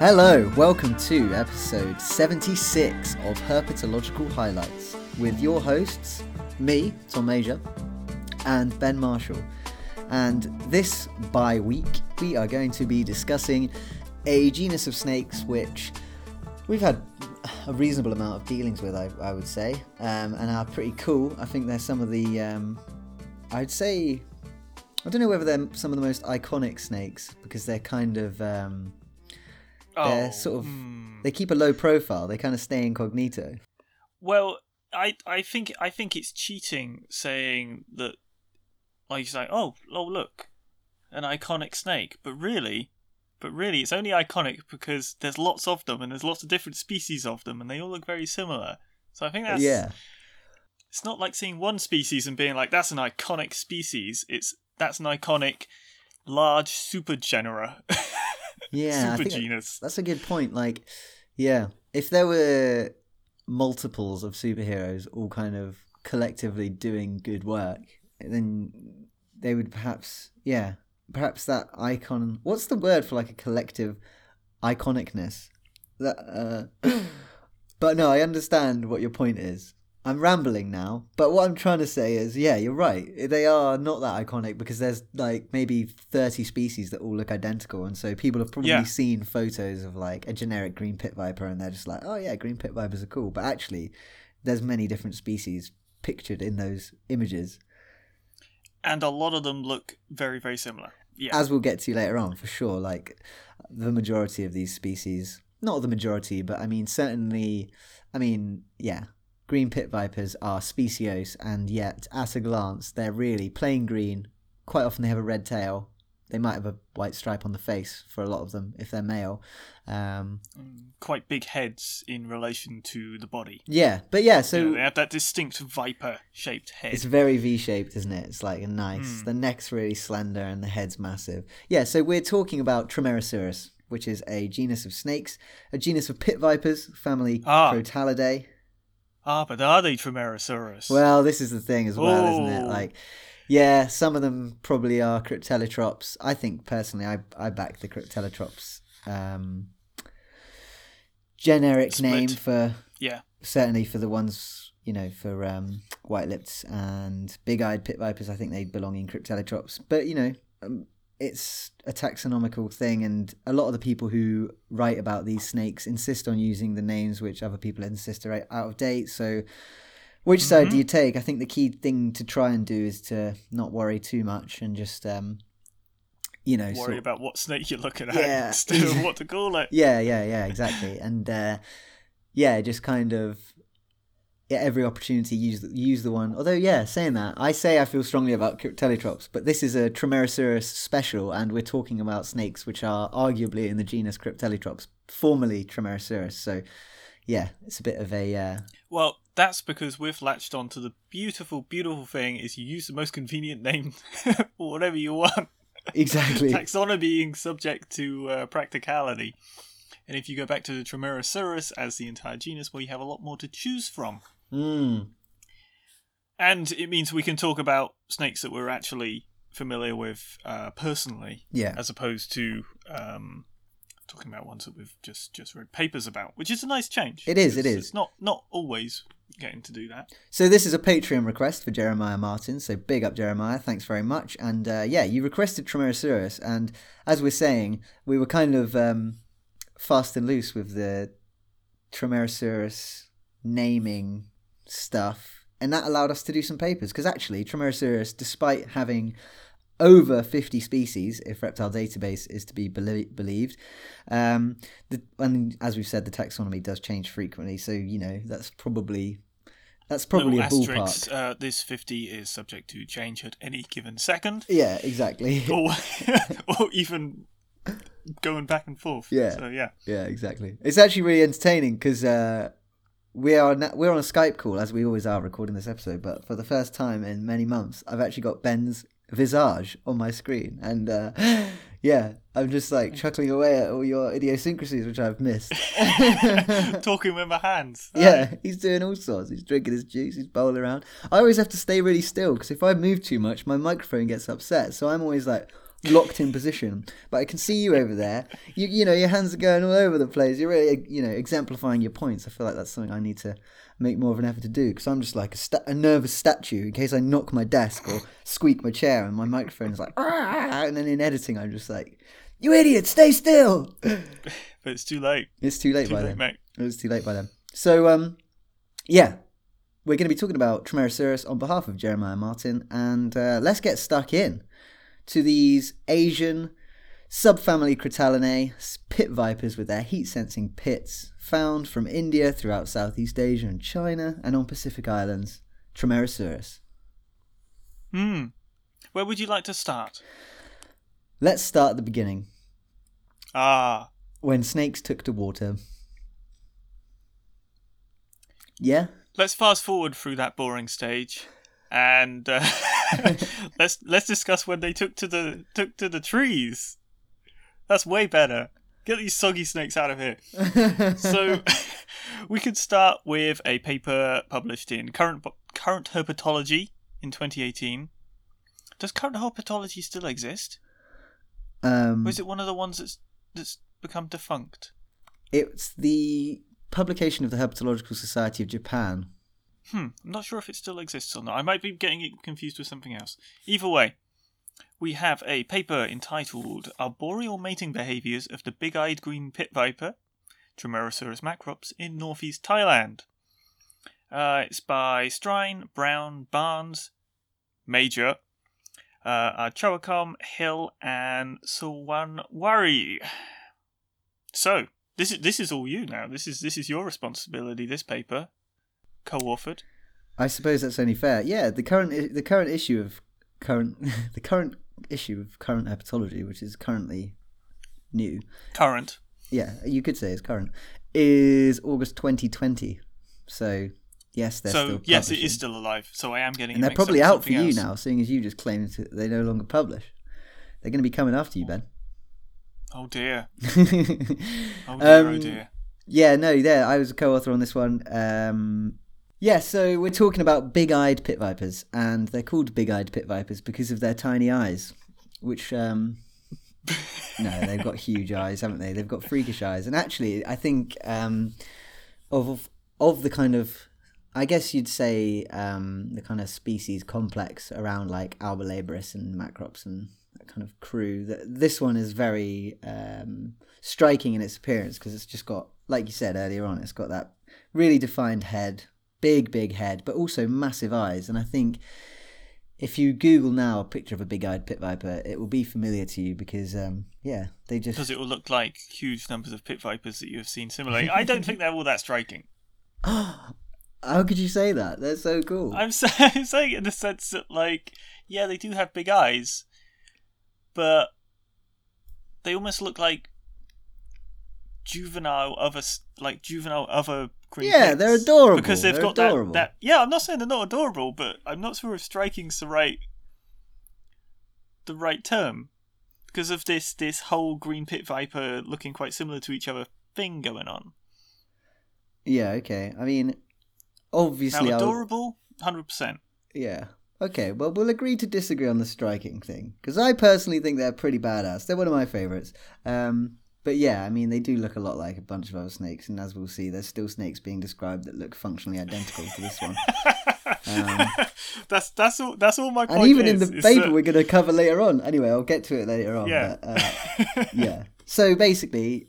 Hello, welcome to episode 76 of Herpetological Highlights with your hosts, me, Tom Major, and Ben Marshall. And this bi week, we are going to be discussing a genus of snakes which we've had a reasonable amount of dealings with, I, I would say, um, and are pretty cool. I think they're some of the, um, I'd say, I don't know whether they're some of the most iconic snakes because they're kind of. Um, they're Oh, sort of hmm. they keep a low profile. They kind of stay incognito. Well, I I think I think it's cheating saying that, like you say, oh oh look, an iconic snake, but really, but really, it's only iconic because there's lots of them and there's lots of different species of them, and they all look very similar. So I think that's yeah, It's not like seeing one species and being like that's an iconic species. It's that's an iconic large supergenera, yeah. I think supergenus. that's a good point. Like, yeah, if there were multiples of superheroes all kind of collectively doing good work, then they would perhaps, yeah, perhaps that icon. What's the word for like a collective iconicness? That. Uh, but no, I understand what your point is. I'm rambling now, but what I'm trying to say is, yeah, you're right. They are not that iconic because there's like maybe 30 species that all look identical, and so people have probably Yeah. seen photos of like a generic green pit viper, and they're just like, oh yeah, green pit vipers are cool. But actually, there's many different species pictured in those images, and a lot of them look very very similar. Yeah. as we'll get to later on for sure. Like the majority of these species, not the majority, but I mean certainly, I mean yeah. Green pit vipers are speciose, and yet at a glance, they're really plain green. Quite often, they have a red tail. They might have a white stripe on the face for a lot of them if they're male. Um, quite big heads in relation to the body. yeah, but yeah, So so they have that distinct viper-shaped head. It's very V-shaped, isn't it? It's like a nice. Mm. The neck's really slender and the head's massive. Yeah, so we're talking about Trimeresurus, which is a genus of snakes, a genus of pit vipers, family Ah. Crotalidae. Ah, but are they Trimeresurus? Well, this is the thing as well, isn't it? Oh. Like, yeah, some of them probably are Cryptelytrops. I think personally, I I back the Cryptelytrops um, generic Split. name for yeah. certainly for the ones you know for um, white-lipped and big-eyed pit vipers i think they belong in cryptelytrops but you know um, it's a taxonomical thing and a lot of the people who write about these snakes insist on using the names which other people insist are out of date so which side do Mhm. you take i think the key thing to try and do is to not worry too much and just um you know Worry sort- about what snake you're looking at Yeah. instead of what to call it. yeah, yeah, yeah, exactly. and uh, yeah, just kind of every opportunity use the, use the one. Although yeah, saying that, I say I feel strongly about Cryptelytrops, but this is a Trimeresurus special, and we're talking about snakes which are arguably in the genus Cryptelytrops, formerly Trimeresurus. So yeah, it's a bit of a uh, Well, that's because we've latched on to the beautiful, beautiful thing is you use the most convenient name for whatever you want. exactly Taxonomy being subject to uh, practicality. And if you go back to the Trimeresurus as the entire genus, well, you have a lot more to choose from. Mm, And it means we can talk about snakes that we're actually familiar with uh, personally, yeah. as opposed to um, talking about ones that we've just just read papers about, which is a nice change. It is. It is. It's not not always getting to do that. So this is a Patreon request for Jeremiah Martin. So big up Jeremiah, thanks very much. And uh, yeah, you requested Trimeresurus, and as we're saying, we were kind of um, fast and loose with the Trimeresurus naming stuff, and that allowed us to do some papers. Because actually, Trimeresurus, despite having over 50 species, if Reptile Database is to be belie- believed. Um, the, and as we've said, the taxonomy does change frequently, so you know that's probably that's probably a Little ballpark. uh, this 50 is subject to change at any given second, Yeah, exactly. or, or even going back and forth. Yeah. So, yeah. yeah, exactly. It's actually really entertaining because uh, we are na- we're on a Skype call as we always are recording this episode. But for the first time in many months, I've actually got Ben's visage on my screen, and uh, yeah, I'm just like chuckling away at all your idiosyncrasies which I've missed. Talking with my hands. Yeah, he's doing all sorts. He's drinking his juice. He's bowling around. I always have to stay really still because if I move too much, my microphone gets upset. So I'm always like, locked in position. But I can see you over there. You you know your hands are going all over the place. You're really you know exemplifying your points. I feel like that's something I need to make more of an effort to do because I'm just like a, sta- a nervous statue in case I knock my desk or squeak my chair and my microphone is like and then in editing I'm just like you idiot stay still. but it's too late. It's too late Too by late, then. mate. It was too late by then. So, um, yeah, we're going to be talking about Trimeresurus on behalf of Jeremiah Martin, and uh, let's get stuck in to these Asian subfamily Crotalinae pit vipers with their heat-sensing pits, found from India throughout Southeast Asia and China, and on Pacific Islands. Trimeresurus. Hmm. Where would you like to start? Let's start at the beginning, Ah, when snakes took to water. Yeah. let's fast forward through that boring stage, and uh, let's let's discuss when they took to the took to the trees. That's way better. Get these soggy snakes out of here. So, we could start with a paper published in Current Current Herpetology in 2018. Does Current Herpetology still exist, um, or is it one of the ones that's that's become defunct? It's the publication of the Herpetological Society of Japan. Hmm, I'm not sure if it still exists or not. I might be getting it confused with something else. Either way, we have a paper entitled Arboreal Mating Behaviours of the Big Eyed Green Pit Viper, Trimeresurus macrops, in northeast Thailand. Uh, it's by Strine, Brown, Barnes, Major, uh, Hill, and Suwanwaree. So, this is this is all you now. This is this is your responsibility. This paper, co-authored. I suppose that's only fair. Yeah, the current the current issue of current the current issue of current herpetology, which is currently new. Current. Yeah, you could say it's current. Is August 2020. So yes, they're so still yes, it is still alive. So I am getting. and they're probably out for you else. now, seeing as you just claimed that they no longer publish. They're going to be coming after you, Ben. Oh dear. Oh dear. oh Um, dear. Yeah, no, yeah, I was a co-author on this one. Um, yeah, so we're talking about big-eyed pit vipers, and they're called big-eyed pit vipers because of their tiny eyes, which um, no, they've got huge eyes, haven't they? They've got freakish eyes, and actually, I think um, of of the kind of, I guess you'd say um, the kind of species complex around like albolabris and Macrops and that kind of crew. That this one is very um, striking in its appearance because it's just got, like you said earlier on, it's got that really defined head, big big head, but also massive eyes, and I think if you Google now a picture of a big-eyed pit viper, it will be familiar to you because, um, yeah, they just Because it will look like huge numbers of pit vipers that you have seen similarly. I don't think they're all that striking. How could you say that? They're so cool. I'm, I'm saying in the sense that, like, yeah, they do have big eyes, but they almost look like juvenile other like juvenile other green Yeah, they're adorable. because they've They're got adorable. that, that yeah i'm not saying they're not adorable but i'm not sure if striking's the right the right term because of this this whole green pit viper looking quite similar to each other thing going on Yeah, okay. I mean, obviously, now I'll- adorable 100% yeah. Okay, well, we'll agree to disagree on the striking thing because I personally think they're pretty badass. They're one of my favorites. Um, but yeah, I mean, they do look a lot like a bunch of other snakes, and as we'll see, there's still snakes being described that look functionally identical to this one. Um, that's that's all that's all my and even in the paper that- we're going to cover later on. Anyway, I'll get to it later on. Yeah. But, uh, yeah. So basically,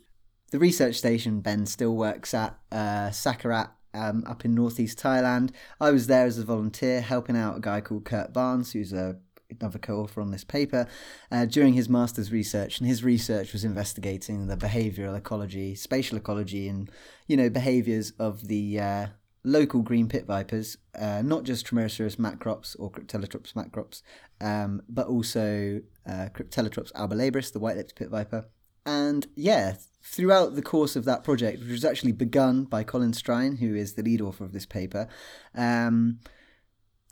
the research station Ben still works at uh, Sakaerat um, up in northeast Thailand. I was there as a volunteer helping out a guy called Kurt Barnes, who's a another co-author on this paper uh, during his master's research and his research was investigating the behavioral ecology spatial ecology and you know behaviors of the uh, local green pit vipers uh, not just Trimeresurus macrops or Cryptelytrops macrops um, but also uh, Cryptelytrops albolabris the white-lipped pit viper. And yeah throughout the course of that project which was actually begun by Colin Strine who is the lead author of this paper um,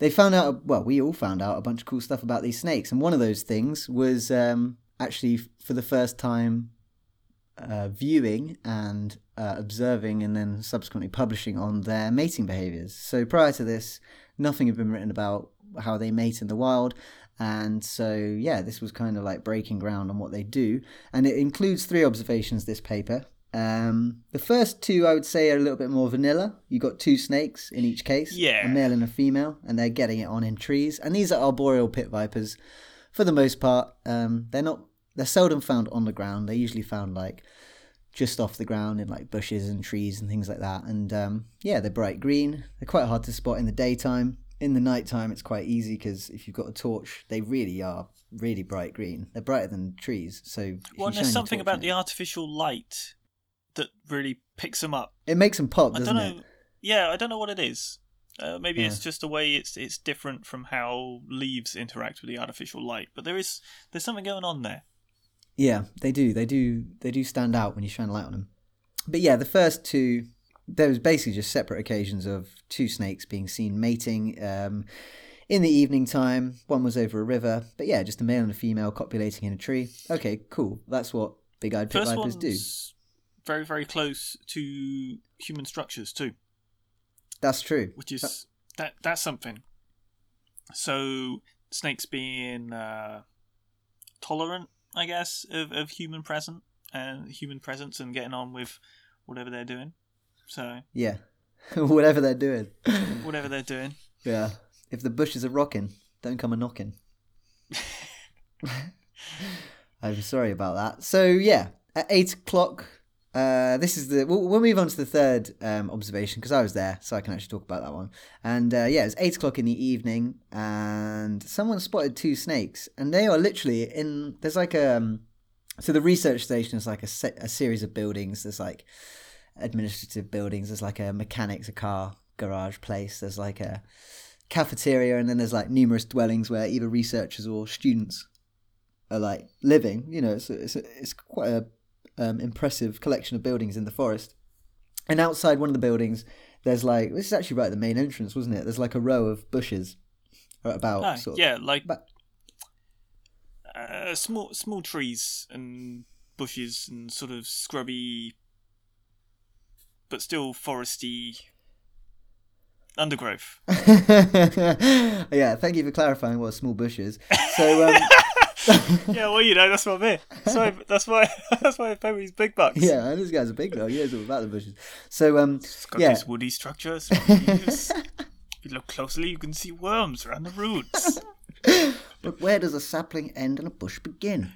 they found out well we all found out a bunch of cool stuff about these snakes and one of those things was um, actually for the first time uh, viewing and uh, observing and then subsequently publishing on their mating behaviors so prior to this nothing had been written about how they mate in the wild And so, yeah, this was kind of like breaking ground on what they do. And it includes three observations, this paper. Um, the first two, I would say, are a little bit more vanilla. You got two snakes in each case, Yeah. a male and a female, and they're getting it on in trees. And these are arboreal pit vipers, for the most part. Um, they're not. They're seldom found on the ground. They're usually found like just off the ground in like bushes and trees and things like that. And um, yeah, they're bright green. They're quite hard to spot in the daytime. In the nighttime, it's quite easy because if you've got a torch, they really are really bright green. They're brighter than trees. So Well, there's something about the artificial light that really picks them up. It makes them pop, I doesn't don't know. it? Yeah, I don't know what it is. Uh, maybe it's just a way it's it's different from how leaves interact with the artificial light. But there is there's something going on there. Yeah, they do. They do. They do stand out when you shine a light on them. But yeah, the first two, there was basically just separate occasions of two snakes being seen mating um, in the evening time. One was over a river, but yeah, just a male and a female copulating in a tree. Okay, cool. That's what big-eyed pit vipers do. Very very close to human structures too, That's true. which is that that's something. So snakes being uh, tolerant, I guess, of, of human present and human presence and getting on with whatever they're doing. So Yeah, whatever they're doing. whatever they're doing. yeah, if the bushes are rocking, don't come a knocking. I'm sorry about that. So yeah, at eight o'clock. Uh, this is the. We'll, we'll move on to the third um, observation because I was there, so I can actually talk about that one. And uh, yeah, it's eight o'clock in the evening, and someone spotted two snakes, and they are literally in. There's like a. Um, so the research station is like a, se- a series of buildings. There's like administrative buildings. There's like a mechanics, a car garage place. There's like a cafeteria, and then there's like numerous dwellings where either researchers or students are like living. You know, it's it's, it's quite a um, impressive collection of buildings in the forest. And outside one of the buildings, there's like this is actually right at the main entrance, wasn't it? There's like a row of bushes, about Ah, sort of, yeah, like uh, small small trees and bushes and sort of scrubby, but still foresty undergrowth. yeah, thank you for clarifying what a small bush is. So, um, yeah, well, you know, that's what I mean. That's why. That's why. That's why I pay me his big bucks. yeah, this guy's a big dog. He knows all about the bushes. So, um, It's got Yeah. these woody structures. if you look closely, you can see worms around the roots. but where does a sapling end and a bush begin?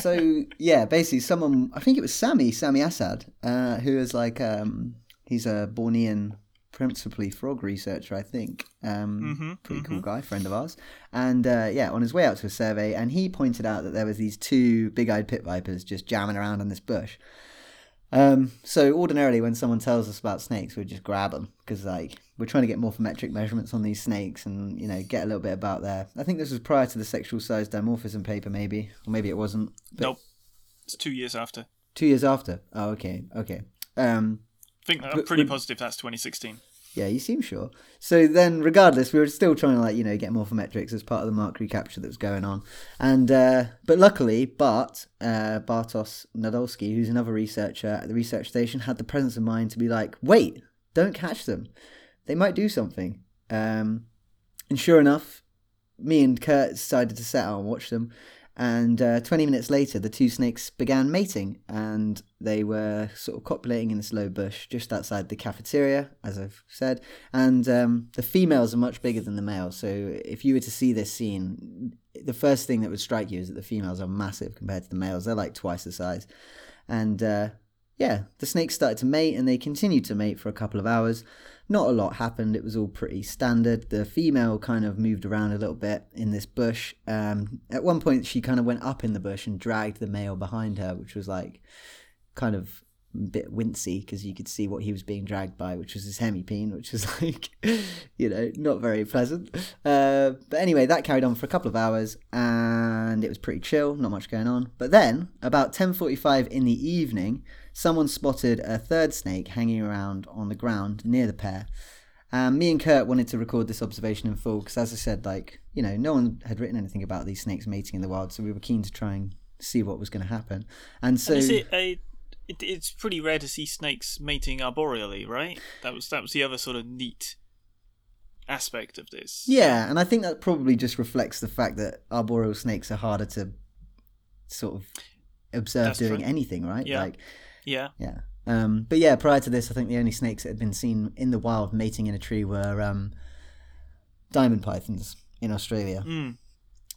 so yeah, basically, someone I think it was Sammy, Sammy Assad, uh, who is like um, he's a Bornean principally frog researcher, I think. Um, Mhm, pretty cool guy, friend of ours. And uh, yeah, on his way out to a survey, and he pointed out that there was these two big-eyed pit vipers just jamming around in this bush. Um, so ordinarily, when someone tells us about snakes, we just grab them because like we're trying to get morphometric measurements on these snakes and you know get a little bit about their. I think this was prior to the sexual size dimorphism paper, maybe, or maybe it wasn't. But nope. It's two years after. Two years after. Oh, okay, okay. Um, I think I'm pretty positive that's 2016. Yeah, you seem sure. So then, regardless, we were still trying to like you know get morphometrics as part of the mark recapture that was going on, and uh, but luckily, Bart uh, Bartosz Nadolski, who's another researcher at the research station, had the presence of mind to be like, wait, don't catch them, they might do something. Um, and sure enough, me and Kurt decided to set out and watch them. And uh, 20 minutes later, the two snakes began mating, and they were sort of copulating in this low bush just outside the cafeteria, as I've said. And um, the females are much bigger than the males, so if you were to see this scene, the first thing that would strike you is that the females are massive compared to the males. They're like twice the size. And uh, yeah, the snakes started to mate, and they continued to mate for a couple of hours. Not a lot happened. It was all pretty standard. The female kind of moved around a little bit in this bush. Um, at one point, she kind of went up in the bush and dragged the male behind her, which was like kind of bit wincy because you could see what he was being dragged by, which was his hemipene, which was like, you know, not very pleasant. Uh, but anyway, that carried on for a couple of hours and it was pretty chill, not much going on. But then, about 10:45 in the evening, someone spotted a third snake hanging around on the ground near the pair. Um, me and Kurt wanted to record this observation in full because, as I said, like you know, no one had written anything about these snakes mating in the wild, so we were keen to try and see what was going to happen. And so, And is it a? It, it's pretty rare to see snakes mating arboreally, right? That was that was the other sort of neat aspect of this. Yeah, and I think that probably just reflects the fact that arboreal snakes are harder to sort of observe That's doing true. anything, right? Yeah. Like, Yeah. yeah. Um, but yeah, prior to this, I think the only snakes that had been seen in the wild mating in a tree were um, diamond pythons in Australia. Mm.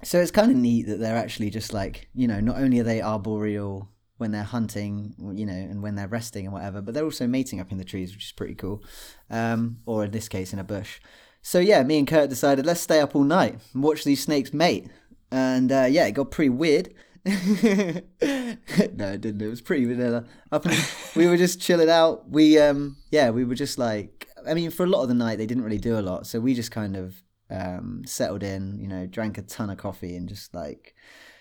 So it's kind of neat that they're actually just like, you know, not only are they arboreal when they're hunting, you know, and when they're resting and whatever, but they're also mating up in the trees, which is pretty cool. Um, or in this case, in a bush. So yeah, me and Kurt decided let's stay up all night and watch these snakes mate. And uh, yeah, it got pretty weird. no, it didn't. It was pretty vanilla. Up we were just chilling out. We um yeah, we were just like I mean, for a lot of the night they didn't really do a lot, so we just kind of um settled in, you know, drank a ton of coffee and just like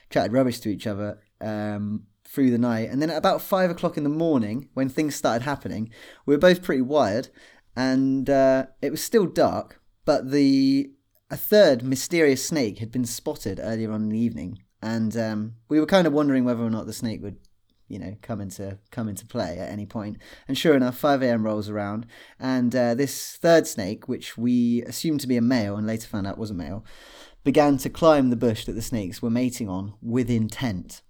chatted rubbish to each other um through the night. And then at about five o'clock in the morning, when things started happening, we were both pretty wired, and uh, it was still dark, but the a third mysterious snake had been spotted earlier on in the evening, and um, we were kind of wondering whether or not the snake would, you know, come into come into play at any point. And sure enough, five a.m. rolls around, and uh, this third snake, which we assumed to be a male and later found out was a male, began to climb the bush that the snakes were mating on with intent.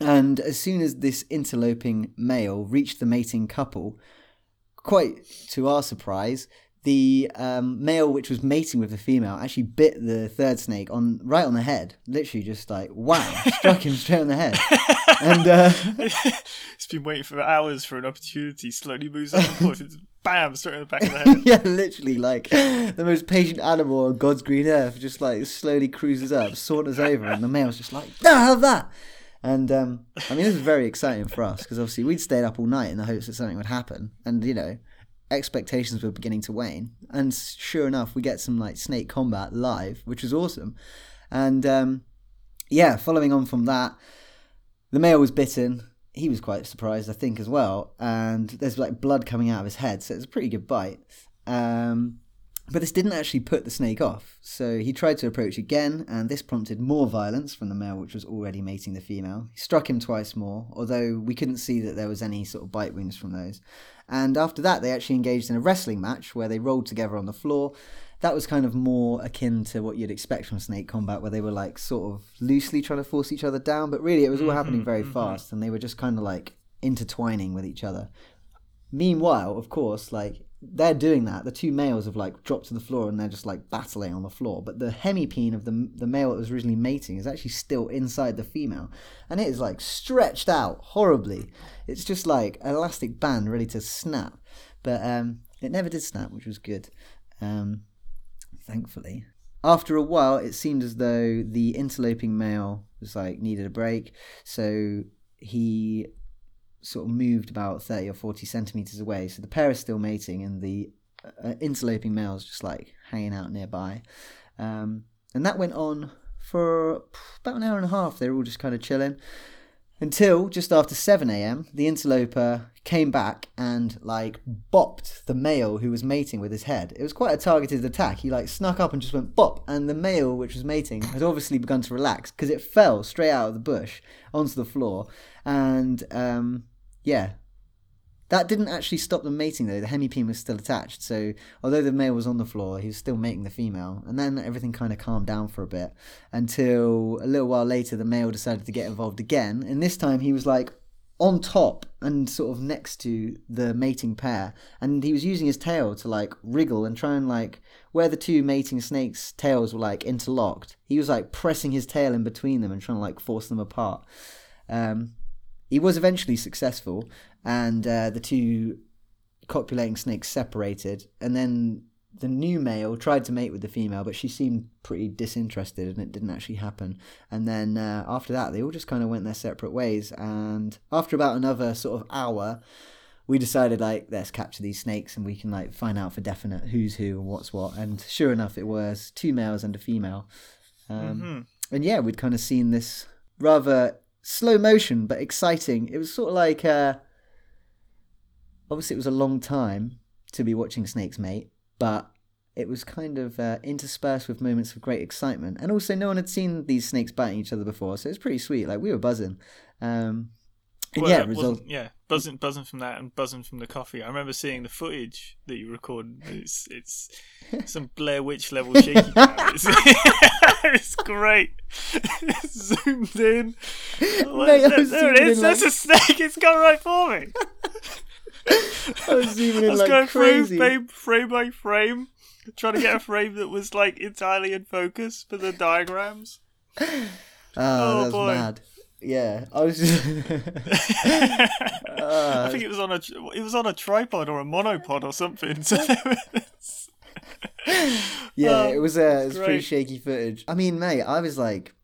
And as soon as this interloping male reached the mating couple, quite to our surprise, the um, male which was mating with the female actually bit the third snake on right on the head. Literally, just like wow, struck him straight on the head. And uh, it's been waiting for hours for an opportunity. Slowly moves up and forth. It's bam, straight in the back of the head. yeah, literally, like the most patient animal on God's green earth, just like slowly cruises up, saunters over, and the male's just like, "No, have that." And um, I mean, this was very exciting for us because obviously we'd stayed up all night in the hopes that something would happen, and you know, expectations were beginning to wane. And sure enough, we get some like snake combat live, which was awesome. And um, yeah, following on from that, the male was bitten. He was quite surprised, I think, as well. And there's like blood coming out of his head, so it's a pretty good bite. Um, but this didn't actually put the snake off. So he tried to approach again, and this prompted more violence from the male, which was already mating the female. He struck him twice more, although we couldn't see that there was any sort of bite wounds from those. And after that, they actually engaged in a wrestling match where they rolled together on the floor. That was kind of more akin to what you'd expect from snake combat, where they were like sort of loosely trying to force each other down, but really it was all mm-hmm, happening very mm-hmm. fast, and they were just kind of like intertwining with each other. Meanwhile, of course, like they're doing that. The two males have like dropped to the floor and they're just like battling on the floor. But the hemipene of the the male that was originally mating is actually still inside the female, and it is like stretched out horribly. It's just like an elastic band ready to snap, but um, it never did snap, which was good. Um, thankfully. After a while, it seemed as though the interloping male was like needed a break, so he sort of moved about 30 or 40 centimeters away. So the pair is still mating, and the uh, interloping male is just like hanging out nearby. Um, and that went on for about an hour and a half. They were all just kind of chilling until just after 7 a.m. The interloper came back and like bopped the male who was mating with his head. It was quite a targeted attack. He like snuck up and just went bop, and the male which was mating had obviously begun to relax because it fell straight out of the bush onto the floor, and um, yeah. That didn't actually stop them mating though. The hemipene was still attached, so although the male was on the floor, he was still mating the female. And then everything kind of calmed down for a bit until a little while later, the male decided to get involved again. And this time, he was like on top and sort of next to the mating pair, and he was using his tail to like wriggle and try and like where the two mating snakes' tails were like interlocked. He was like pressing his tail in between them and trying to like force them apart. Um, he was eventually successful, and uh, the two copulating snakes separated. And then the new male tried to mate with the female, but she seemed pretty disinterested, and it didn't actually happen. And then uh, after that, they all just kind of went their separate ways. And after about another sort of hour, we decided like let's capture these snakes and we can like find out for definite who's who and what's what. And sure enough, it was two males and a female. Um, Mhm. and yeah, we'd kind of seen this rather slow motion but exciting. It was sort of like uh, obviously it was a long time to be watching snakes mate, but it was kind of uh, interspersed with moments of great excitement. And also, no one had seen these snakes biting each other before, so it was pretty sweet. Like we were buzzing. Um, and Well, yeah, result- yeah, buzzing, buzzing from that, and buzzing from the coffee. I remember seeing the footage that you recorded. It's it's some Blair Witch level shaky. It's, it's great. It's zoomed in. Oh, Mate, there, there it is. in There's a snake. It's gone right for me. I was zooming I in was like going crazy. through frame, frame by frame, trying to get a frame that was like entirely in focus for the diagrams. Ah, oh, Oh, that's boy. mad. Yeah, I was just. I Uh, think it was on a it was on a tripod or a monopod or something. So was- yeah, Oh, it was uh, it was pretty shaky footage. I mean, mate, I was like,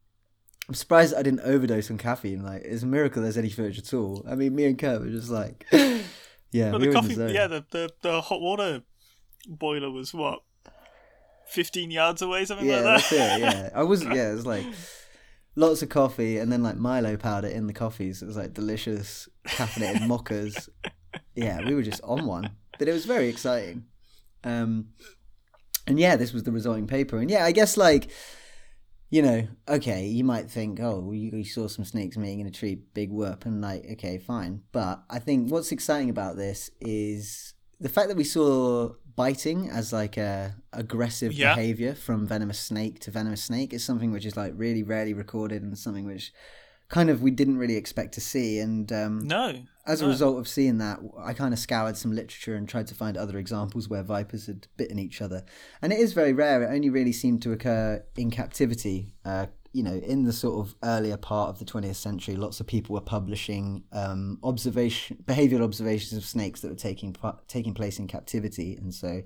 I'm surprised I didn't overdose on caffeine. Like, it's a miracle there's any footage at all. I mean, me and Kurt were just like, yeah, but we the coffee, the yeah, the, the the hot water boiler was what, fifteen yards away, something yeah, like that. that's it. Yeah, I was. Yeah, it was like lots of coffee and then like Milo powder in the coffees. It was like delicious caffeinated mochas. Yeah, we were just on one, but it was very exciting. Um, and yeah, this was the resulting paper, and yeah, I guess like. You know, okay, you might think, oh, you, you saw some snakes mating in a tree, big whoop, and like, okay, fine. But I think what's exciting about this is the fact that we saw biting as like a aggressive Yeah. behavior from venomous snake to venomous snake is something which is like really rarely recorded and something which kind of we didn't really expect to see. And um, No, as a no. result of seeing that, I kind of scoured some literature and tried to find other examples where vipers had bitten each other. And it is very rare. It only really seemed to occur in captivity. Uh, you know, in the sort of earlier part of the 20th century, lots of people were publishing um, observation, behavioral observations of snakes that were taking taking place in captivity, and so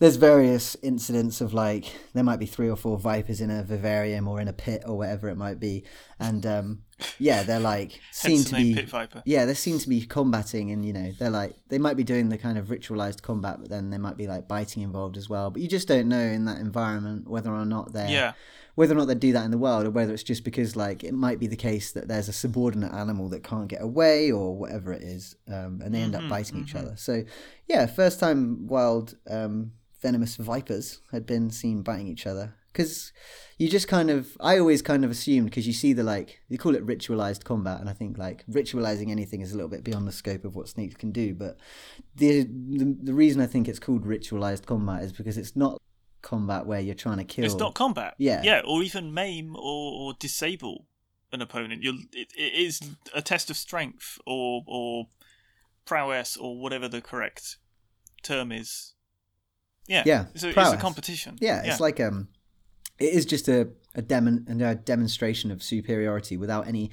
there's various incidents of like there might be three or four vipers in a vivarium or in a pit or whatever it might be, and um, yeah, they're like seem hence to be Pit Viper. yeah, they seem to be combating, and you know, they're like they might be doing the kind of ritualized combat, but then they might be like biting involved as well. But you just don't know in that environment whether or not they're Yeah, whether or not they do that in the wild, or whether it's just because like it might be the case that there's a subordinate animal that can't get away, or whatever it is, um, and they end up Mhm, biting each mhm. other. So yeah, first time wild um, venomous vipers had been seen biting each other because you just kind of I always kind of assumed because you see the like you call it ritualized combat and I think like ritualizing anything is a little bit beyond the scope of what snakes can do but the the, the reason I think it's called ritualized combat is because it's not combat where you're trying to kill it's not combat. Yeah. yeah, or even maim or, or disable an opponent. You'll it, it is a test of strength or or prowess or whatever the correct term is. Yeah, Yeah, So it's a prowess. competition. Yeah, it's like um, it is just a a, demon, a demonstration of superiority without any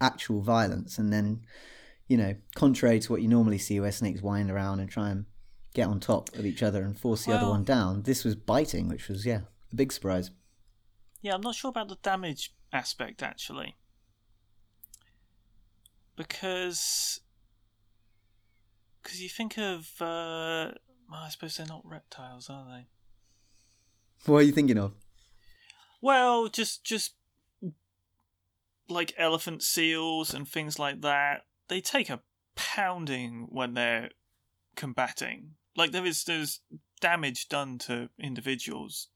actual violence, and then you know, contrary to what you normally see, where snakes wind around and try and get on top of each other and force the other one down, this was biting, which was yeah, a big surprise. Yeah, I'm not sure about the damage aspect actually. Because because you think of uh well, I suppose they're not reptiles, are they? What are you thinking of? Well, just just like elephant seals and things like that. They take a pounding when they're combating. Like there is there's damage done to individuals.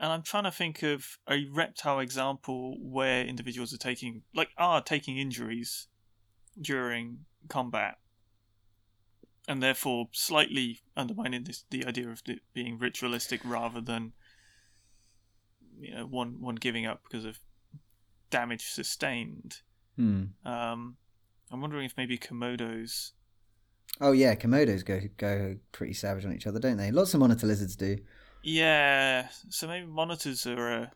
And I'm trying to think of a reptile example where individuals are taking like are taking injuries during combat. And therefore slightly undermining this the idea of it being ritualistic rather than you know one one giving up because of damage sustained. Hmm. Um, I'm wondering if maybe komodos. Oh yeah, komodos go go pretty savage on each other, don't they? Lots of monitor lizards do. Yeah, so maybe monitors are uh,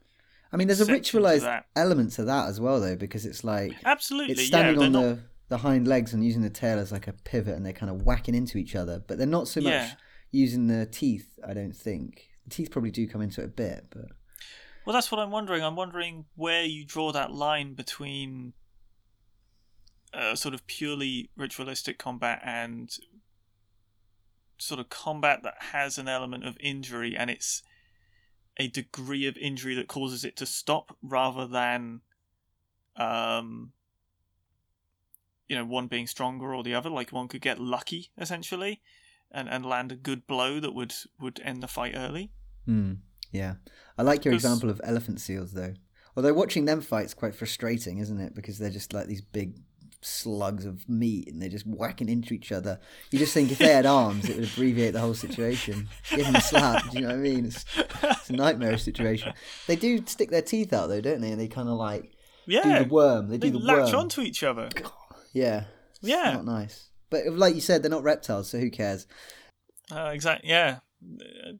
I mean, there's a ritualized element to that as well, though, because it's like absolutely it's standing They're on not, the, the hind legs and using the tail as like a pivot and they're kind of whacking into each other but they're not so much using the teeth i don't think the teeth probably do come into it a bit but well, that's what I'm wondering. I'm wondering where you draw that line between uh, sort of purely ritualistic combat and sort of combat that has an element of injury and it's a degree of injury that causes it to stop rather than um you know one being stronger or the other. Like one could get lucky essentially and and land a good blow that would would end the fight early. Hmm, yeah. I like your example of elephant seals though. Although watching them fight's quite frustrating isn't it? Because they're just like these big slugs of meat and they're just whacking into each other. You just think if they had arms, it would abbreviate the whole situation. Give them a slap. Do you know what I mean? It's, it's a nightmarish situation. They do stick their teeth out though, don't they? And they kind of like Yeah, do the worm. They do the latch worm. onto each other. Yeah. It's Yeah. Not nice. But like you said, they're not reptiles, so who cares? Uh, exactly. Yeah,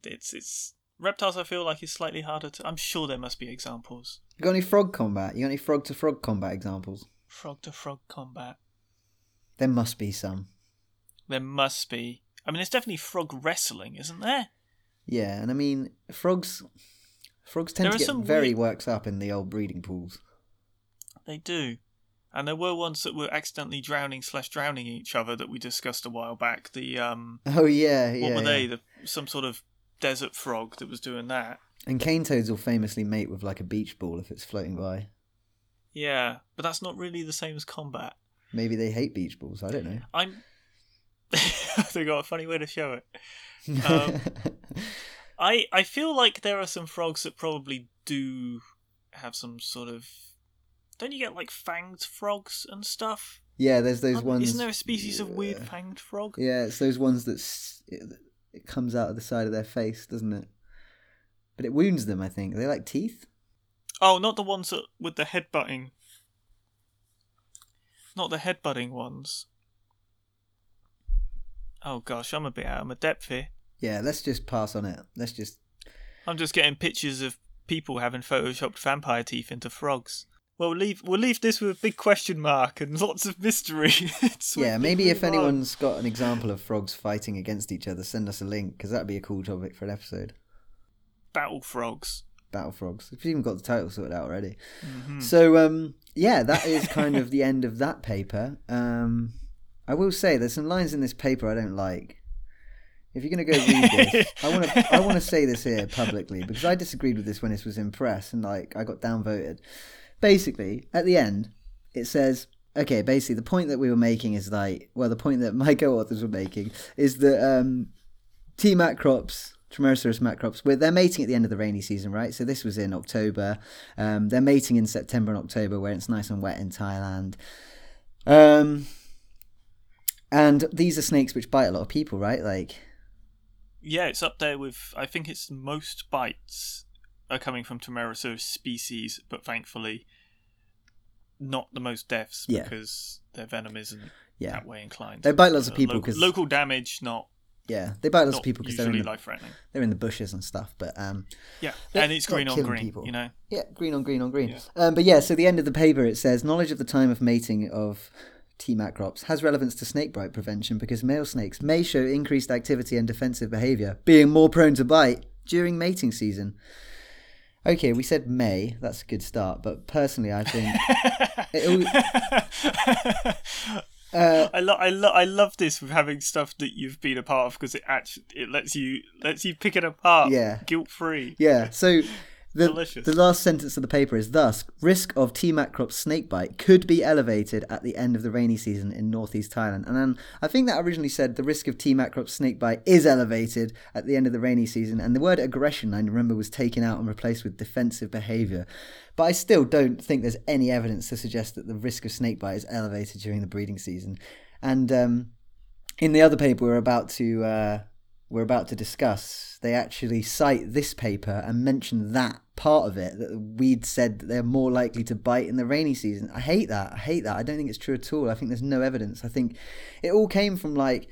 it's it's reptiles. I feel like is slightly harder to. I'm sure there must be examples. You got any frog combat? You got any frog to frog combat examples? Frog to frog combat. There must be some. There must be. I mean, there's definitely frog wrestling, isn't there? Yeah, and I mean frogs. Frogs tend There to get very weird- worked up in the old breeding pools. They do. And there were ones that were accidentally drowning slash drowning each other that we discussed a while back. The um, Oh yeah, what yeah. were they? The some sort of desert frog that was doing that. And cane toads will famously mate with like a beach ball if it's floating by. Yeah, but that's not really the same as combat. Maybe they hate beach balls. I don't know. I'm. they got a funny way to show it. Um, I I feel like there are some frogs that probably do have some sort of. Don't you get like fanged frogs and stuff? yeah, there's those ones. Isn't there a species of weird fanged frog? Yeah, it's those ones that it, it comes out of the side of their face, doesn't it? But it wounds them. I think Are they like teeth. Oh, not the ones that with the headbutting. Not the headbutting ones. Oh gosh, I'm a bit out of my depth here. Yeah, let's just pass on it. Let's just. I'm just getting pictures of people having photoshopped vampire teeth into frogs. Well, we'll leave we'll leave this with a big question mark and lots of mystery. Yeah, maybe if on. anyone's got an example of frogs fighting against each other, send us a link because that'd be a cool topic for an episode. battle frogs. Battle frogs. We've even got the title sorted out already. Mhm. So um, yeah, that is kind of the end of that paper. Um, I will say there's some lines in this paper I don't like. If you're going to go read this, I want to I want to say this here publicly because I disagreed with this when this was in press and like I got downvoted. Basically, at the end, it says okay. Basically, the point that we were making is like well, the point that my co-authors were making is that um, T macrops, Trimeresurus macrops, where they're mating at the end of the rainy season, right? So this was in October. Um, they're mating in September and October, where it's nice and wet in Thailand. Um, and these are snakes which bite a lot of people, right? Like, Yeah, it's up there with I think it's most bites are coming from Trimeresurus species, but thankfully not the most deaths Yeah. because their venom isn't yeah, that way inclined. They bite lots of people local, 'cause- local damage, not yeah, they bite lots of people because they're in the, life threatening. they're in the bushes and stuff. But um, Yeah, and it's green on green. people. You know, Yeah, green on green on green. Yeah. Um, but yeah, so the end of the paper it says knowledge of the time of mating of T macrops has relevance to snake bite prevention because male snakes may show increased activity and defensive behavior, being more prone to bite during mating season. Okay, we said may. That's a good start, but personally, I think it, uh, I lo- I lo- I love this with having stuff that you've been a part of because it actually it lets you lets you pick it apart. Yeah. guilt free. Yeah, so the, Delicious. the last sentence of the paper is thus risk of T macrop snake bite could be elevated at the end of the rainy season in northeast Thailand. And then I think that originally said the risk of T macrop snake bite is elevated at the end of the rainy season. And the word aggression, I remember, was taken out and replaced with defensive behavior. But I still don't think there's any evidence to suggest that the risk of snake bite is elevated during the breeding season. And um, in the other paper we're about to uh, we're about to discuss, they actually cite this paper and mention that part of it that we'd said that they're more likely to bite in the rainy season. I hate that. I hate that. I don't think it's true at all. I think there's no evidence. I think it all came from like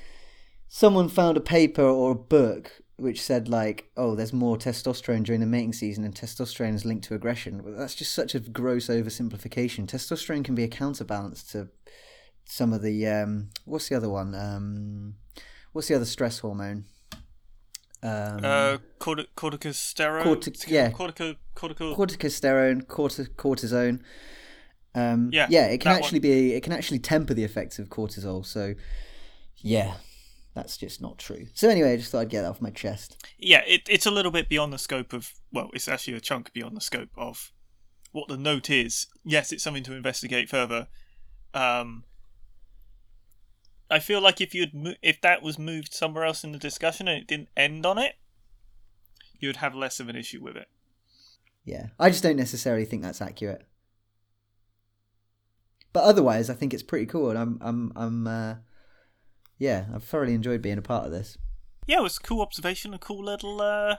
someone found a paper or a book which said like, oh, there's more testosterone during the mating season and testosterone is linked to aggression. Well, that's just such a gross oversimplification. Testosterone can be a counterbalance to some of the um, what's the other one? Um, what's the other stress hormone? Um, Uh, corti- corticosterone. Cortic- yeah. Cortico. Cortico. corticosterone, corti- cortisone. Um, Yeah, yeah, it can actually be. It can actually temper the effects of cortisol. So, yeah, that's just not true. So anyway, I just thought I'd get that off my chest. yeah, it, it's a little bit beyond the scope of. Well, it's actually a chunk beyond the scope of what the note is. Yes, it's something to investigate further. Um, I feel like if you'd mo- if that was moved somewhere else in the discussion and it didn't end on it, you'd have less of an issue with it. Yeah, I just don't necessarily think that's accurate. but otherwise, I think it's pretty cool, and I'm I'm I'm uh, yeah, I've thoroughly enjoyed being a part of this. Yeah, it was a cool observation, a cool little uh,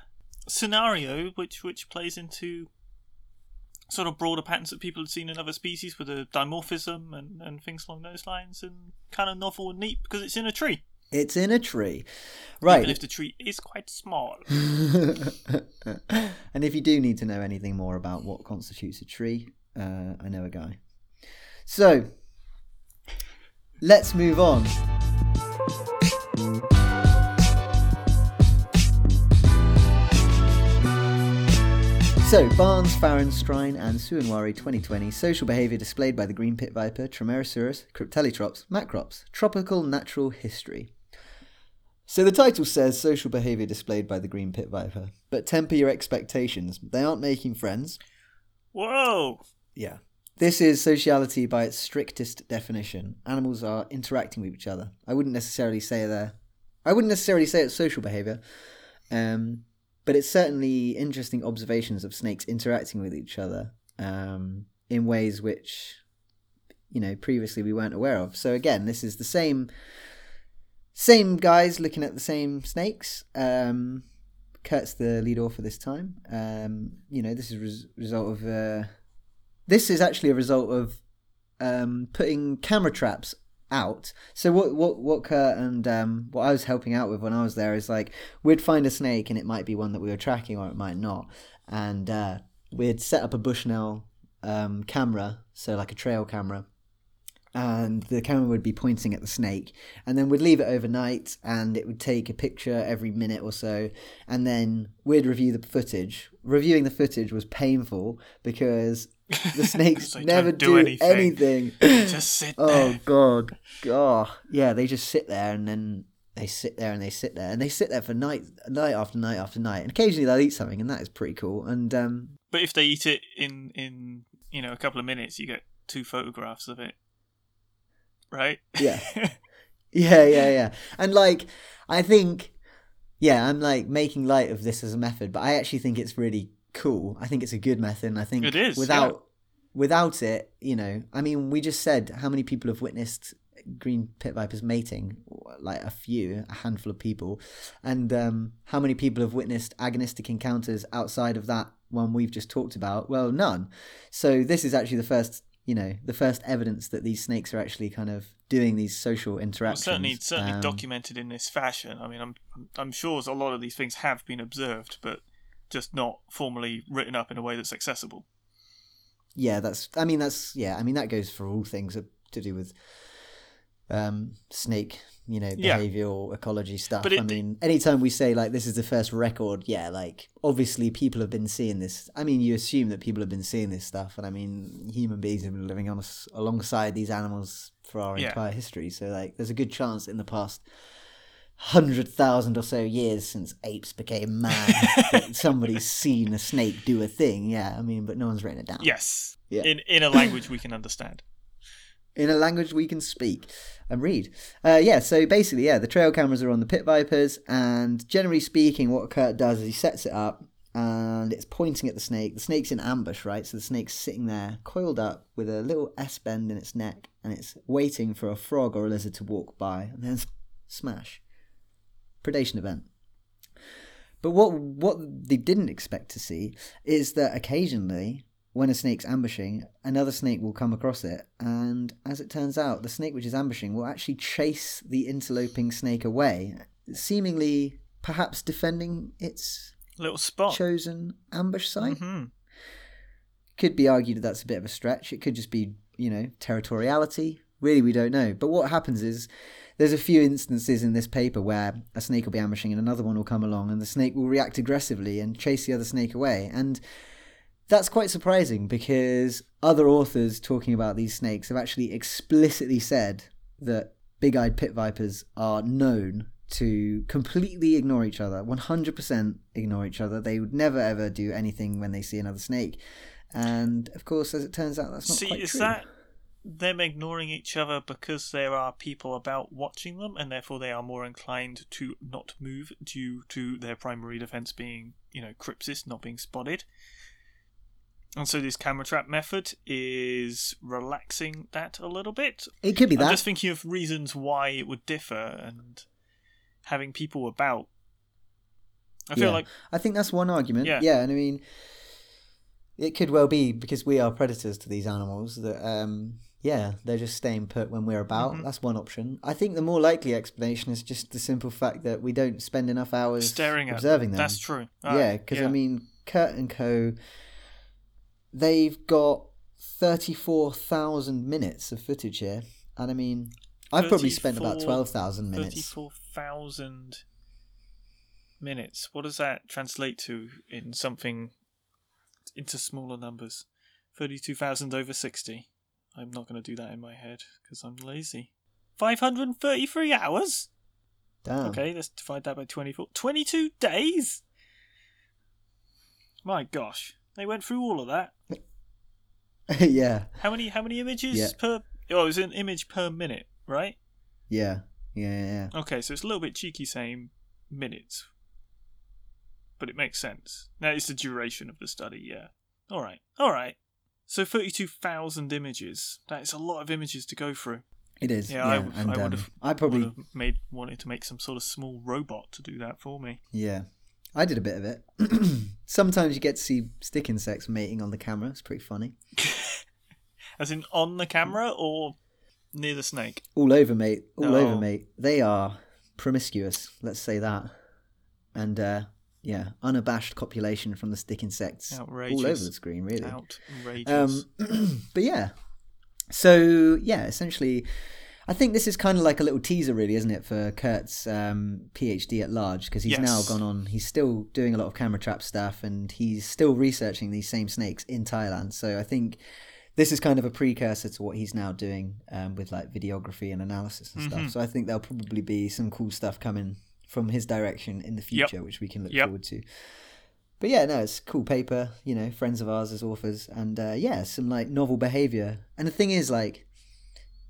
scenario, which which plays into sort of broader patterns that people had seen in other species with the dimorphism and, and things along those lines, and kind of novel and neat because it's in a tree. It's in a tree, right? Even if the tree is quite small. and if you do need to know anything more about what constitutes a tree, uh, I know a guy. So, let's move on. So, Barnes, Farron, Strine, and Suwanwaree 2020 social behaviour displayed by the green pit viper, Trimeresurus, Cryptelytrops, macrops, tropical natural history. So the title says social behaviour displayed by the green pit viper, but temper your expectations. They aren't making friends. Whoa! Yeah. This is sociality by its strictest definition. Animals are interacting with each other. I wouldn't necessarily say they're. I wouldn't necessarily say it's social behaviour, um, but it's certainly interesting observations of snakes interacting with each other um, in ways which, you know, previously we weren't aware of. So again, this is the same same guys looking at the same snakes. Um, Curt's the lead author this time. Um, you know, this is res- result of. Uh, this is actually a result of um, putting camera traps out. So what what what Curt and um, what I was helping out with when I was there is like we'd find a snake and it might be one that we were tracking or it might not, and uh, we'd set up a Bushnell um, camera, so like a trail camera, and the camera would be pointing at the snake. And then we'd leave it overnight and it would take a picture every minute or so. And then we'd review the footage. Reviewing the footage was painful because the snakes never do do anything. anything, Just sit oh there. god god yeah they just sit there and then they sit there and they sit there and they sit there for night night after night after night and occasionally they'll eat something and that is pretty cool and um But if they eat it in in you know a couple of minutes, you get two photographs of it, right? Yeah. Yeah, yeah, yeah. And like, I think, yeah, I'm like making light of this as a method, but I actually think it's really cool. I think it's a good method. And I think It is, without without it, you know, I mean, we just said how many people have witnessed green pit vipers mating, like a few, a handful of people, and um, how many people have witnessed agonistic encounters outside of that one we've just talked about? Well, none. So this is actually the first. You know, the first evidence that these snakes are actually kind of doing these social Well, interactions. certainly, certainly Um, documented in this fashion. I mean, I'm I'm sure a lot of these things have been observed, but just not formally written up in a way that's accessible. yeah that's i mean that's yeah i mean that goes for all things to do with um snake you know Yeah. behavioral ecology stuff it- i mean anytime we say like this is the first record yeah like obviously people have been seeing this i mean you assume that people have been seeing this stuff and i mean human beings have been living on us alongside these animals for our Yeah. entire history so like there's a good chance in the past hundred thousand or so years since apes became man somebody's seen a snake do a thing yeah i mean but no one's written it down Yes, Yeah. in in a language we can understand. in a language we can speak and read. Uh, yeah, so basically, yeah, the trail cameras are on the pit vipers, and generally speaking, what Curt does is he sets it up and it's pointing at the snake. The snake's in ambush, right? So the snake's sitting there, coiled up with a little S bend in its neck, and it's waiting for a frog or a lizard to walk by, and then smash. Predation event. But what what they didn't expect to see is that occasionally, when a snake's ambushing, another snake will come across it, and as it turns out, the snake which is ambushing will actually chase the interloping snake away, seemingly perhaps defending its Little spot. chosen ambush site. hmm Could be argued that that's a bit of a stretch. It could just be, you know, territoriality. Really, we don't know. But what happens is there's a few instances in this paper where a snake will be ambushing and another one will come along and the snake will react aggressively and chase the other snake away. And that's quite surprising because other authors talking about these snakes have actually explicitly said that big eyed pit vipers are known to completely ignore each other, 100% ignore each other. They would never ever do anything when they see another snake. And of course, as it turns out, that's not See, quite true. that them ignoring each other because there are people about watching them, and therefore they are more inclined to not move due to their primary defense being, you know, crypsis not being spotted? And so this camera trap method is relaxing that a little bit. It could be I'm that. just thinking of reasons why it would differ and having people about. I feel Yeah. like I think that's one argument. Yeah. Yeah, and I mean, it could well be because we are predators to these animals that, um, yeah, they're just staying put when we're about. Mhm. That's one option. I think the more likely explanation is just the simple fact that we don't spend enough hours staring at observing them. That's true. yeah, because yeah. I mean, Curt and Co. They've got thirty-four thousand minutes of footage here, and I mean, I've probably spent about 34 twelve thousand minutes. Thirty-four thousand minutes. What does that translate to in something into smaller numbers? Thirty-two thousand over sixty. I'm not going to do that in my head because I'm lazy. Five hundred and thirty-three hours. Damn. Okay, let's divide that by twenty-four. Twenty-two days. My gosh, they went through all of that. yeah, How many? How many images Yeah. per? Oh, it's an image per minute, right? yeah, yeah, yeah. yeah. Okay, so it's a little bit cheeky saying minutes, but it makes sense. That is the duration of the study, yeah. All right, all right. So 32,000 images. That is a lot of images to go through. It is. Yeah, Yeah, I w- and I um, would've- I probably Would have made wanted to make some sort of small robot to do that for me. Yeah, I did a bit of it. Sometimes you get to see stick insects mating on the camera. It's pretty funny. As in on the camera or near the snake. All over, mate. All Oh. over, mate. They are promiscuous. Let's say that. And uh, yeah, unabashed copulation from the stick insects all over the screen, really. Outrageous. Um, but yeah, so yeah, essentially, I think this is kind of like a little teaser, really, isn't it, for Curt's um, PhD at large? Because he's now gone on. He's still doing a lot of camera trap stuff, and he's still researching these same snakes in Thailand. So I think this is kind of a precursor to what he's now doing um, with like videography and analysis and Mhm. stuff. So I think there'll probably be some cool stuff coming from his direction in the Yep. future, which we can look Yep. forward to. But yeah, no, it's cool paper. You know, friends of ours as authors, and uh, yeah, some like novel behavior. And the thing is, like,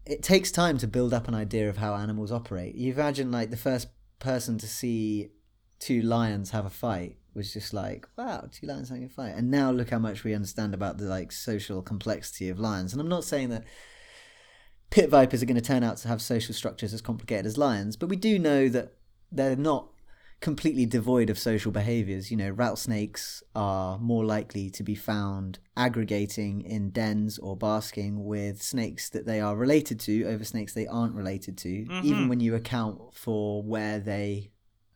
it takes time to build up an idea of how animals operate. You imagine like the first person to see two lions have a fight was just like, wow, two lions having a fight. And now look how much we understand about the like social complexity of lions. And I'm not saying that pit vipers are going to turn out to have social structures as complicated as lions, but we do know that they're not completely devoid of social behaviors. You know, rattlesnakes are more likely to be found aggregating in dens or basking with snakes that they are related to over snakes they aren't related to, even Mhm. when you account for where they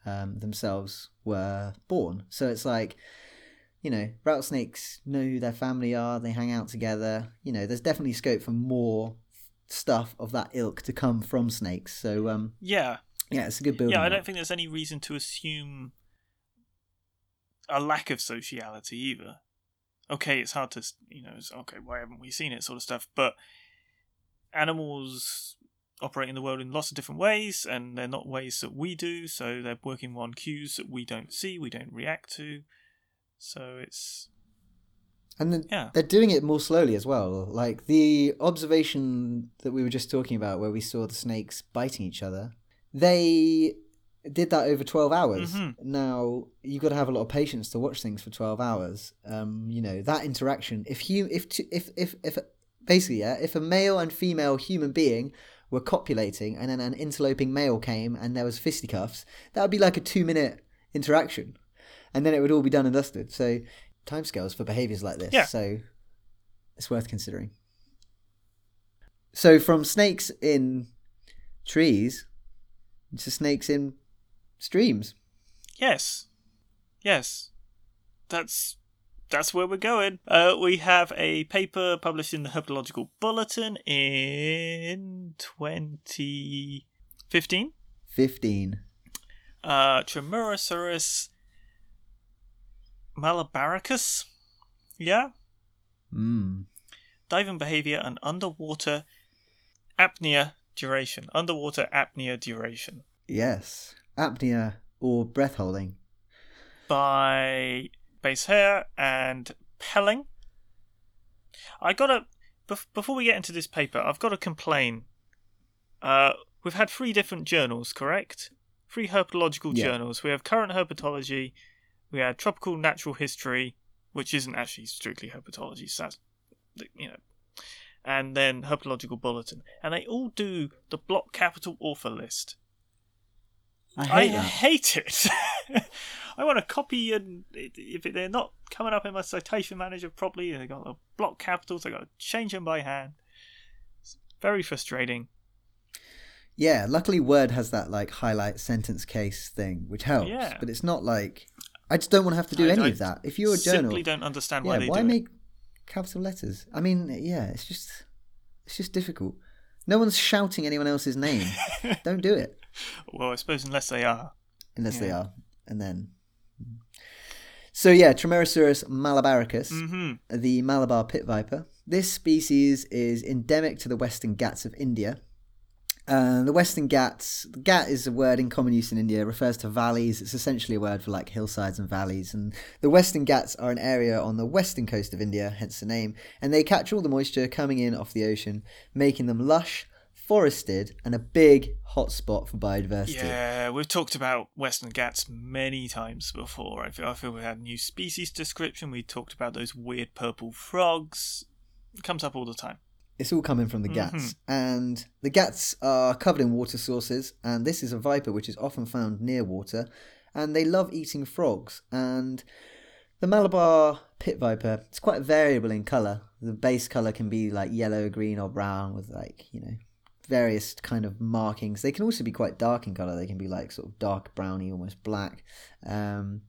um, themselves were born. So it's like, you know, rattlesnakes know who their family are, they hang out together. You know, there's definitely scope for more stuff of that ilk to come from snakes. So, um, yeah. Yeah, it's a good building. Yeah, I don't think there's any reason to assume a lack of sociality either. Okay, it's hard to, you know, it's, okay, why haven't we seen it, sort of stuff. But animals operate in the world in lots of different ways, and they're not ways that we do. So they're working on cues that we don't see, we don't react to. So it's And then yeah, they're doing it more slowly as well. Like the observation that we were just talking about, where we saw the snakes biting each other, they did that over 12 hours. Mhm. Now, you've got to have a lot of patience to watch things for 12 hours. Um, you know, that interaction, if you, if, if, if, if, basically, yeah, if a male and female human being were copulating and then an interloping male came and there was fisticuffs, that would be like a two minute interaction. And then it would all be done and dusted. So, timescales for behaviors like this. Yeah. So, it's worth considering. So, from snakes in trees to snakes in streams. Yes. Yes. That's that's where we're going. Uh, we have a paper published in the Herpetological Bulletin in 2015. 15. Uh, Trimeresurus malabaricus. Yeah. Mm. Diving behavior and underwater apnea duration. Underwater apnea duration. Yes. Apnea or breath holding. by Bhaisare and Pelling. I gotta bef- before we get into this paper, I've got to complain. Uh, we've had three different journals, correct? Three herpetological Yeah. journals. We have current herpetology, we had tropical natural history, which isn't actually strictly herpetology. So that's, you know, and then herpetological bulletin, and they all do the block capital author list. I I hate that. hate it. I want to copy and if they're not coming up in my citation manager properly, they got the block capitals. I got to change them by hand. It's very frustrating. Yeah, luckily Word has that like highlight sentence case thing, which helps. Yeah. But it's not like I just don't want to have to do I- any I of that. If you're a journal, Simply don't understand why yeah, they why do it. Capital letters? I mean, yeah, it's just it's just difficult. No one's shouting anyone else's name. don't do it Well, I suppose unless they are. unless they are, and then. So yeah, Trimeresurus malabaricus, hmm the Malabar pit viper. This species is endemic to the Western Ghats of India. Uh, the Western Ghats, Ghat is a word in common use in India, it refers to valleys. It's essentially a word for like hillsides and valleys. And the Western Ghats are an area on the western coast of India, hence the name. And they catch all the moisture coming in off the ocean, making them lush, forested, and a big hotspot for biodiversity. Yeah, we've talked about Western Ghats many times before. I feel, I feel we had new species description. We talked about those weird purple frogs. It comes up all the time. It's all coming from the Ghats. And the Ghats are covered in water sources, and this is a viper which is often found near water, and they love eating frogs. And the Malabar pit viper, it's quite variable in colour. The base colour can be like yellow, green, or brown with like, you know, various kind of markings. They can also be quite dark in colour. They can be like sort of dark browny, almost black. Um,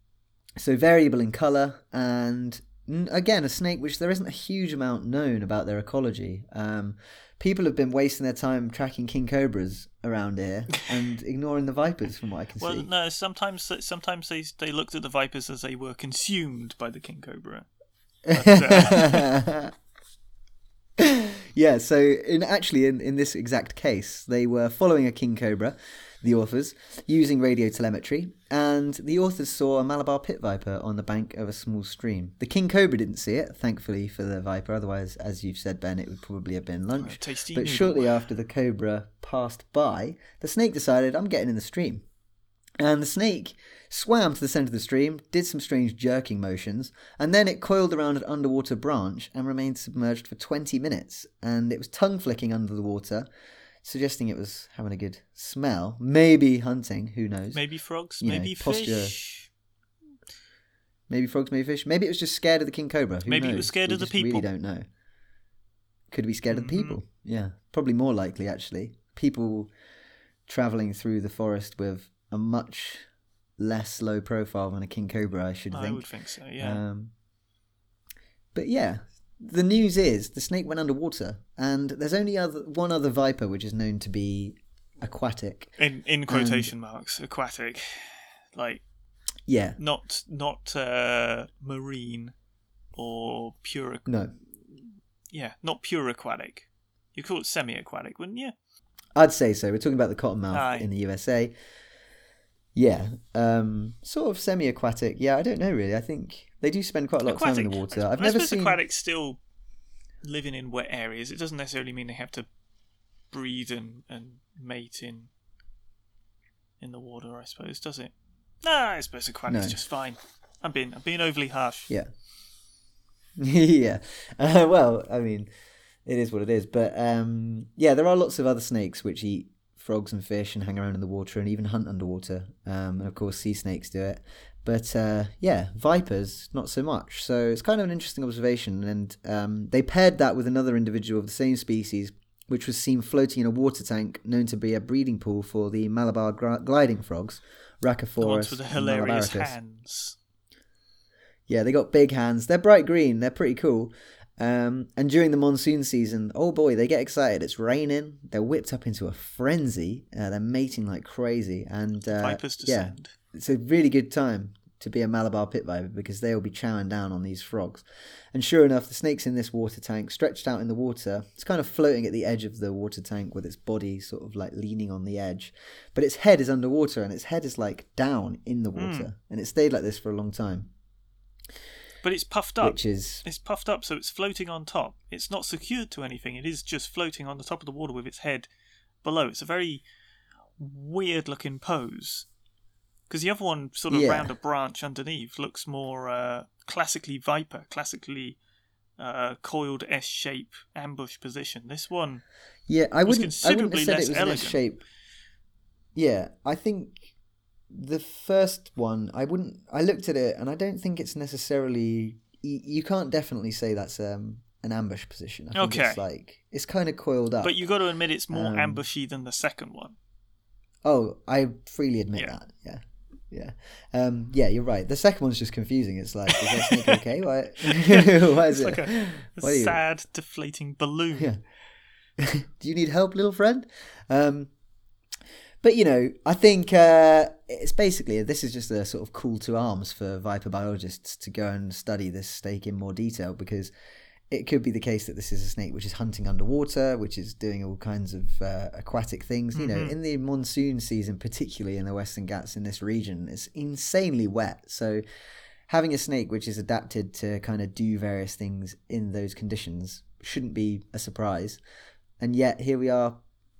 so variable in colour and again a snake which there isn't a huge amount known about their ecology. Um, people have been wasting their time tracking king cobras around here and ignoring the vipers, from what I can Well, see. Well, no, sometimes sometimes they they looked at the vipers as they were consumed by the king cobra. uh, yeah, so in actually in, in this exact case, they were following a king cobra, the authors, using radio telemetry, and the authors saw a Malabar pit viper on the bank of a small stream. The king cobra didn't see it, thankfully for the viper. Otherwise, as you've said, Ben, it would probably have been lunch. tasty But shortly after the cobra passed by, the snake decided, I'm getting in the stream. And the snake swam to the centre of the stream, did some strange jerking motions, and then it coiled around an underwater branch and remained submerged for 20 minutes. And it was tongue flicking under the water, suggesting it was having a good smell. Maybe hunting, who knows? Maybe, frogs, You know, maybe posture- fish. Maybe frogs, maybe fish. Maybe it was just scared of the king cobra. Who Maybe it was scared We of the just really don't know. Could be scared of the Mhm. people. Yeah, probably more likely actually. People traveling through the forest with a much less low profile than a king cobra, I should I think. would think so. Yeah. Um, but yeah, the news is the snake went underwater, and there's only other one other viper which is known to be aquatic. in in quotation marks, aquatic, like Yeah, not not uh, marine or pure. no, Yeah, not pure aquatic. You call it semi-aquatic, wouldn't you? I'd say so. We're talking about the cottonmouth Aye. in the USA. Yeah, um, sort of semi-aquatic. Yeah, I don't know really. I think they do spend quite a lot of time in the water. I- I've I never suppose seen. aquatics still living in wet areas. It doesn't necessarily mean they have to breed and, and mate in in the water. I suppose does it? No, I suppose aquatics No. just fine. I'm being I'm being overly harsh. Yeah. yeah. Uh, well, I mean, it is what it is. But um, yeah, there are lots of other snakes which eat frogs and fish and hang around in the water and even hunt underwater. Um, and of course, sea snakes do it. But uh, yeah, vipers, not so much. So it's kind of an interesting observation. And um, they paired that with another individual of the same species, which was seen floating in a water tank known to be a breeding pool for the Malabar gliding frogs, The Rhacophorus ones with the hilarious hands. Yeah, they got big hands. They're bright green. They're pretty cool. Um, and during the monsoon season, oh boy, they get excited. It's raining. They're whipped up into a frenzy. Uh, they're mating like crazy. And uh, Vipers yeah, it's a really good time to be a Malabar pit viper because they will be chowing down on these frogs. And sure enough, the snake's in this water tank, stretched out in the water. It's kind of floating at the edge of the water tank with its body sort of like leaning on the edge. But its head is underwater and its head is like down in the water. And it stayed like this for a long time, But it's puffed up. which is It's puffed up, so it's floating on top. It's not secured to anything. It is just floating on the top of the water with its head below. It's a very weird looking pose. Because the other one, sort of Yeah. round a branch underneath, looks more uh, classically viper, classically uh, coiled S shape ambush position. This one, Yeah, I wouldn't. I wouldn't have said less it was an elegant. S shape. Yeah, I think the first one. I wouldn't. I looked at it, and I don't think it's necessarily. You, you can't definitely say that's um, an ambush position. I think Okay. it's like it's kind of coiled up. but you got to admit it's more Um, ambushy than the second one. Oh, I freely admit Yeah. that. Yeah. Yeah. Um, yeah, you're right. The second one's just confusing. It's like, is that snake okay? Why, why is It's it? like a, a why do you- sad, deflating balloon. Yeah. Do you need help, little friend? Um, but you know, I think uh, it's basically this is just a sort of call to arms for viper biologists to go and study this snake in more detail because it could be the case that this is a snake which is hunting underwater, which is doing all kinds of uh, aquatic things. You know, Mhm. in the monsoon season, particularly in the Western Ghats in this region, it's insanely wet. So having a snake which is adapted to kind of do various things in those conditions shouldn't be a surprise. And yet here we are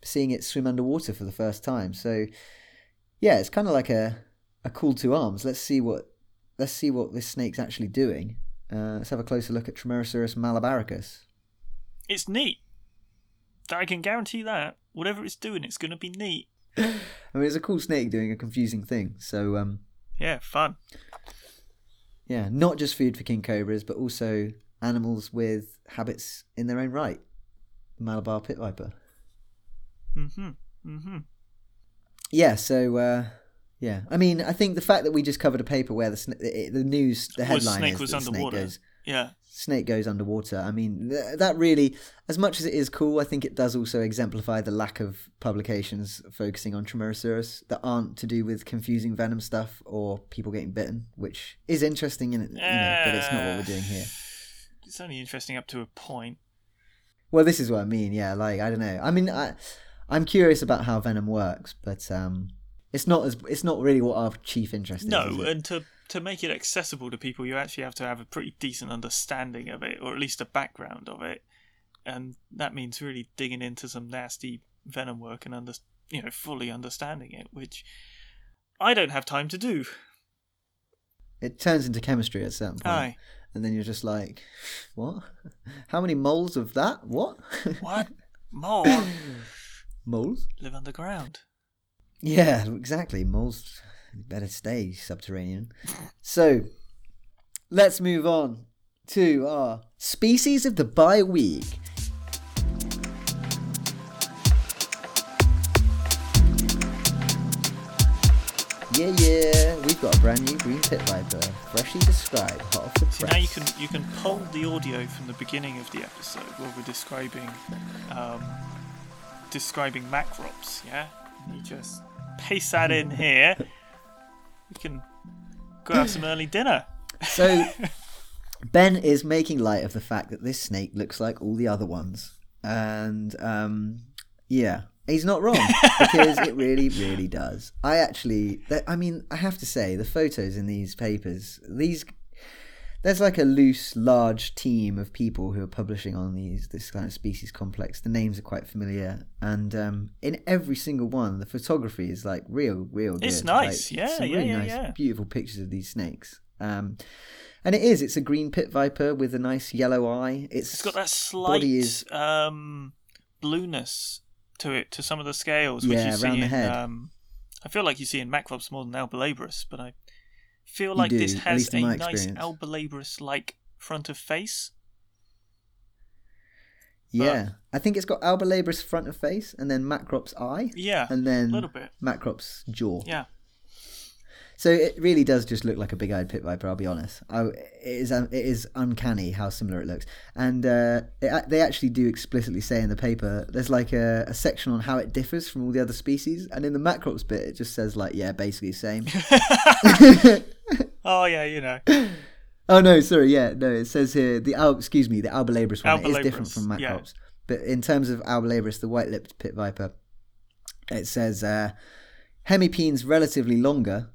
seeing it swim underwater for the first time. So yeah, it's kind of like a a call to arms. Let's see what let's see what this snake's actually doing. Uh, let's have a closer look at Trimeresurus malabaricus. It's neat. I can guarantee that. Whatever it's doing, it's going to be neat. I mean, it's a cool snake doing a confusing thing. So um, Yeah, fun. yeah, not just food for king cobras, but also animals with habits in their own right. Malabar pit viper. Hmm hmm Yeah, so uh, yeah, I mean, I think the fact that we just covered a paper where the sna- the the news, the headline snake is was that underwater. snake goes Yeah. snake goes underwater. I mean, th- that really, as much as it is cool, I think it does also exemplify the lack of publications focusing on Trimeresurus that aren't to do with confusing venom stuff or people getting bitten, which is interesting, in you know, but it's not what we're doing here. It's only interesting up to a point. Well, this is what I mean. Yeah, like I don't know. I mean, I, I'm curious about how venom works, but um, it's not as it's not really what our chief interest is. No, is it? and to to make it accessible to people, you actually have to have a pretty decent understanding of it, or at least a background of it, and that means really digging into some nasty venom work and under, you know, fully understanding it, which I don't have time to do. it turns into chemistry at some point, Aye, and then you're just like, what? How many moles of that? What? what more moles? live underground? Yeah, exactly. Moles better stay subterranean. So, let's move on to our species of the bi week. Yeah, yeah, we've got a brand new green pit viper, freshly described, hot off the press. So now you can you can pull the audio from the beginning of the episode where we're describing um, describing macrops, yeah? You just paste that in here. We can go have some early dinner. So Ben is making light of the fact that this snake looks like all the other ones, and um, yeah, he's not wrong because it really, really does. I actually, I mean, I have to say the photos in these papers, these. There's like a loose, large team of people who are publishing on these this kind of species complex. The names are quite familiar, and um, in every single one, the photography is like real, real. Good. It's good. nice, Like, yeah, some yeah, really yeah, nice, yeah. beautiful pictures of these snakes. Um, and it is. It's a green pit viper with a nice yellow eye. It's, It's got that slight body is- um, blueness to it, to some of the scales, which Yeah, you see around the in. head. Um, I feel like you see in macrops more than albolabris, but I feel like do, this has a nice experience. albolabris-like front of face. yeah. I think it's got Albolabris front of face, and then Macrop's eye, Yeah, and a then little bit. Macrop's jaw. Yeah. So it really does just look like a big-eyed pit viper. I'll be honest. I, it is um, it is uncanny how similar it looks, and uh, it, they actually do explicitly say in the paper there's like a, a section on how it differs from all the other species, and in the Macrops bit it just says like yeah, basically the same. Oh yeah, you know. Oh no, sorry, yeah, no. It says here the excuse me, the Albolabris one is different from Macrops, yeah. but in terms of Albolabris, the white-lipped pit viper, it says uh, hemipenes relatively longer.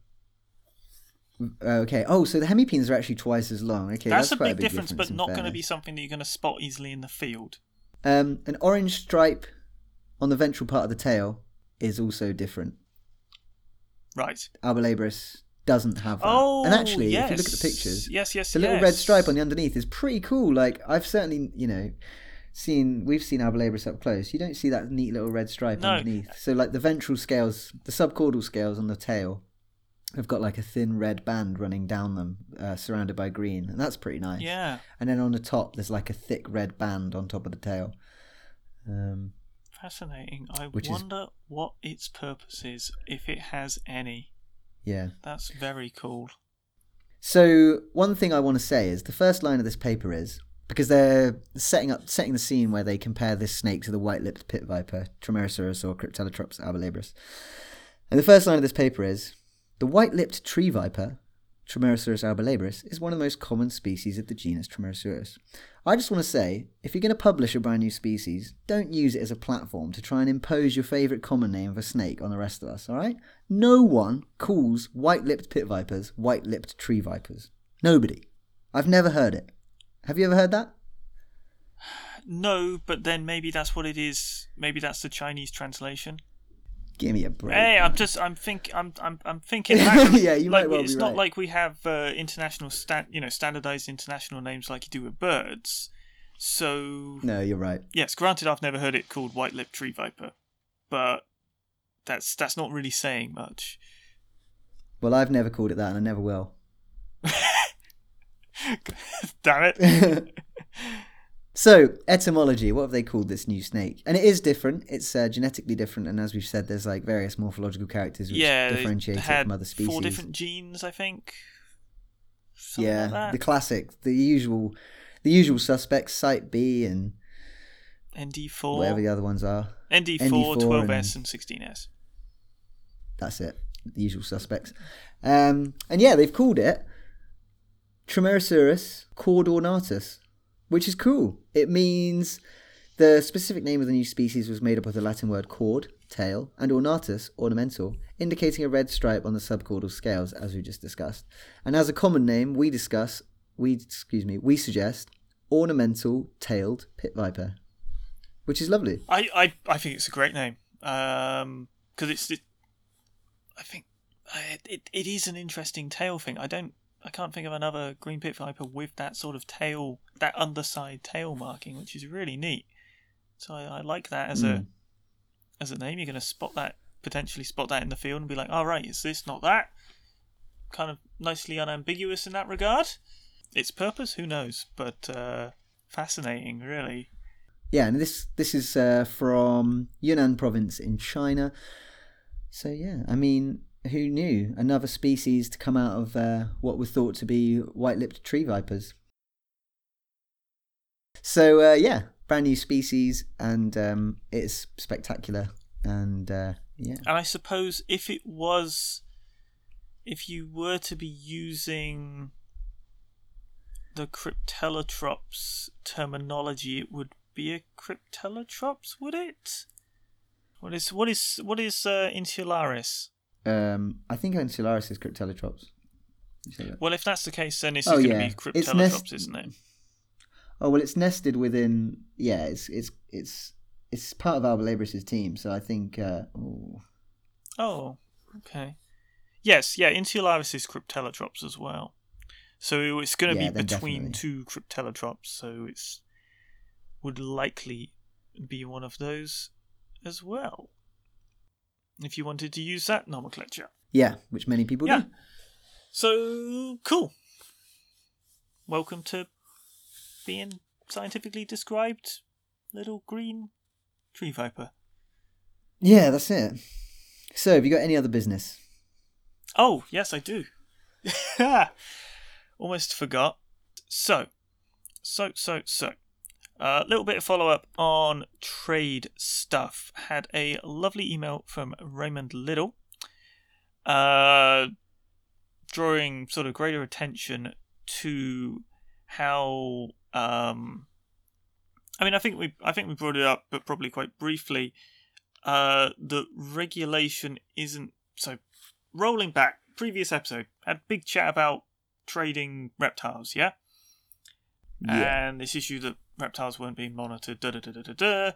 Okay. Oh, so the hemipenes are actually twice as long. Okay, That's, that's, a quite big difference, but not going to be something that you're going to spot easily in the field. Um, an orange stripe on the ventral part of the tail is also different. Right. Albolabris doesn't have that. Oh, and actually, yes. if you look at the pictures, yes, yes, the little red stripe on the underneath is pretty cool. Like I've certainly, you know, seen we've seen Albolabris up close. You don't see that neat little red stripe No. underneath. So like the ventral scales, the subcaudal scales on the tail have got like a thin red band running down them, uh, surrounded by green, and that's pretty nice. Yeah. And then on the top, there's like a thick red band on top of the tail. Um, Fascinating. I Which is- wonder what its purpose is, if it has any. yeah. That's very cool. So one thing I want to say is the first line of this paper is because they're setting up setting the scene where they compare this snake to the white-lipped pit viper, Trimeresurus or Cryptelytrops albolabris. And the first line of this paper is the white-lipped tree viper, Trimeresurus albolabris, is one of the most common species of the genus Trimeresurus. I just want to say, if you're going to publish a brand new species, don't use it as a platform to try and impose your favourite common name of a snake on the rest of us, alright? No one calls white lipped pit vipers white lipped tree vipers. Nobody. I've never heard it. Have you ever heard that? No, but then maybe that's what it is. Maybe that's the Chinese translation. Give me a break. Hey, I'm just, I'm think, I'm, I'm, I'm thinking. Back, Yeah, you like, might well It's not right. like we have uh, international stat, you know, standardized international names like you do with birds. So No, you're right. yes, granted, I've never heard it called white-lipped tree viper, but that's that's not really saying much. Well, I've never called it that and I never will. Damn it! So, etymology, what have they called this new snake? And it is different. It's uh, genetically different. And as we've said, there's like various morphological characters which yeah, differentiate it from other species. four different genes, I think. Something yeah, like the classic, the usual, the usual suspects, Cyt b and ND4, whatever the other ones are. ND4, ND4 12S, and 16S. That's it. The usual suspects. Um, and yeah, they've called it Trimeresurus caudornatus, which is cool. It means the specific name of the new species was made up of the Latin word cord, tail, and ornatus, ornamental, indicating a red stripe on the subcaudal scales, as we just discussed. And as a common name, we discuss, we excuse me, we suggest ornamental tailed pit viper, which is lovely. I, I, I think it's a great name. Um, because it's, it, I think uh, it, it is an interesting tail thing. I don't, I can't think of another green pit viper with that sort of tail, that underside tail marking, which is really neat. So I, I like that as a, Mm. as a name. You're going to spot that potentially spot that in the field and be like, all right, is this not that? Kind of nicely unambiguous in that regard. Its purpose, who knows? But uh, fascinating, really. Yeah, and this this is uh, from Yunnan province in China. So yeah, I mean, who knew another species to come out of uh, what were thought to be white-lipped tree vipers? So uh, yeah, brand new species, and um, it's spectacular. And uh, yeah, And I suppose if it was, if you were to be using the Cryptelytrops terminology, it would be a Cryptelytrops, would it? What is what is what is uh, Insularis? Um, I think Insularis is Cryptelytrops. You say that? Well, if that's the case, then it's Oh, going to yeah. be It's Cryptelytrops, nest- isn't it? Oh well, it's nested within. Yeah, it's it's it's it's part of Albolabris's team. So I think. Uh. Oh, okay. Yes, yeah, Insularis is Cryptelytrops as well. So it's going to Yeah, be between definitely. two Cryptelytrops, so it's would likely be one of those as well. If you wanted to use that nomenclature. Yeah, which many people Yeah. do. So cool. Welcome to being scientifically described little green tree viper. Yeah, that's it. So, have you got any other business? Oh, yes, I do. Almost forgot. So, so, so, so. A little bit of follow up on trade stuff. Had a lovely email from Raymond Little, uh, drawing sort of greater attention to how. Um, I mean, I think we, I think we brought it up, but probably quite briefly. Uh, the regulation isn't so. Rolling back, previous episode had a big chat about trading reptiles, yeah Yeah. and this issue that reptiles weren't being monitored, da da da da da da.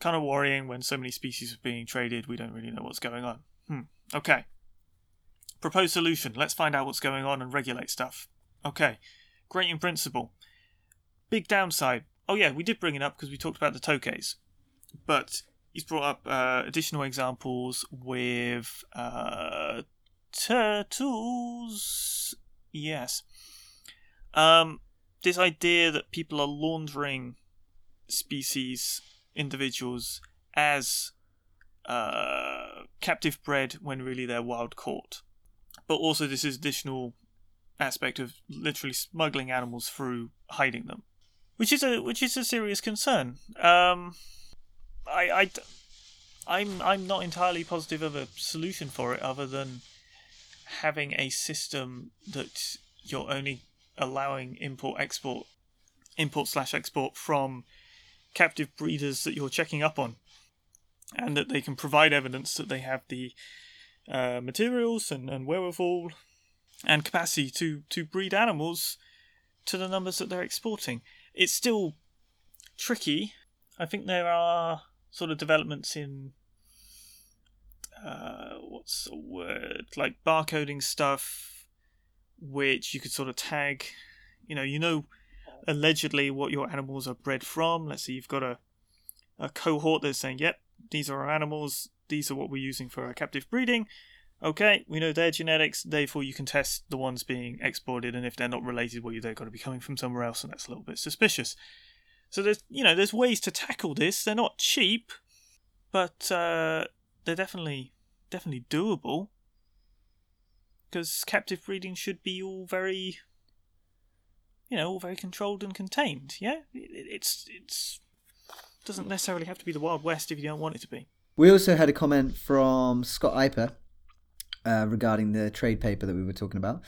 Kind of worrying when so many species are being traded, we don't really know what's going on. Hmm. Okay. Proposed solution. Let's find out what's going on and regulate stuff. Okay. Great in principle. Big downside. Oh, yeah, we did bring it up because we talked about the tokes. But he's brought up uh, additional examples with uh, turtles. Yes. Um, this idea that people are laundering species, individuals, as uh, captive bred when really they're wild caught. But also, this is additional aspect of literally smuggling animals through hiding them, which is a which is a serious concern. Um, I, I, I'm I'm not entirely positive of a solution for it, other than having a system that you're only allowing import export import slash export from captive breeders that you're checking up on and that they can provide evidence that they have the uh, materials and, and wherewithal and capacity to, to breed animals to the numbers that they're exporting. It's still tricky. I think there are sort of developments in uh, what's the word like barcoding stuff, which you could sort of tag. You know, you know, allegedly what your animals are bred from. Let's say you've got a a cohort that's saying, "Yep, these are our animals. These are what we're using for our captive breeding." Okay, we know their genetics, therefore you can test the ones being exported, and if they're not related, well, they're going to be coming from somewhere else, and that's a little bit suspicious. So there's, you know, there's ways to tackle this. They're not cheap, but uh, they're definitely, definitely doable. Because captive breeding should be all very, you know, all very controlled and contained. Yeah, it's it's doesn't necessarily have to be the Wild West if you don't want it to be. We also had a comment from Scott Iper uh, regarding the trade paper that we were talking about.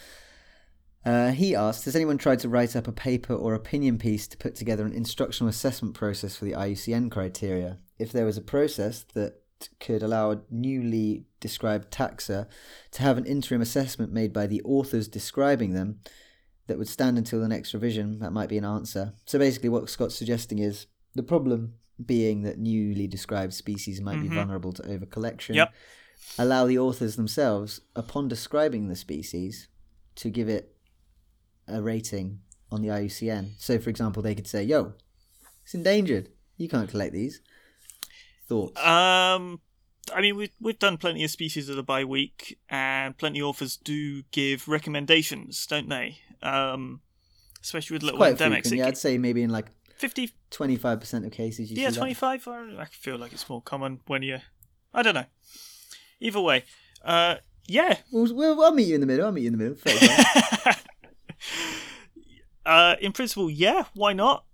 Uh, he asked, has anyone tried to write up a paper or opinion piece to put together an instructional assessment process for the IUCN criteria? If there was a process that could allow a newly described taxa to have an interim assessment made by the authors describing them that would stand until the next revision, that might be an answer. So basically, what Scott's suggesting is the problem being that newly described species might Mhm. be vulnerable to overcollection. Yep. Allow the authors themselves, upon describing the species, to give it a rating on the IUCN. So, for example, they could say, "Yo, it's endangered. You can't collect these." Thoughts? Um, I mean, we've we've done plenty of species of the bye week, and plenty of authors do give recommendations, don't they? Um, especially with little endemics. frequent. Yeah, I'd say maybe in like Fifty, twenty-five percent of cases. You yeah, twenty-five. Or I feel like it's more common when you. I don't know. Either way, uh, yeah. Well, well, I'll meet you in the middle. I'll meet you in the middle. 35. uh, in principle, yeah. Why not?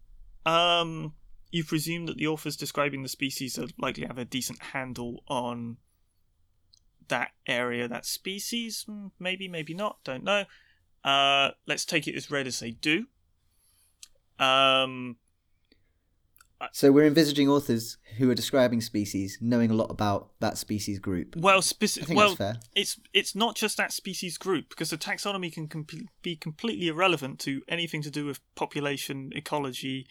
Um, you presume that the authors describing the species are likely have a decent handle on that area, that species. Hmm, Maybe, maybe not. Don't know. Uh, let's take it as read as they do. Um, so we're envisaging authors who are describing species knowing a lot about that species group. well, speci- well, it's it's not just that species group because the taxonomy can com- be completely irrelevant to anything to do with population ecology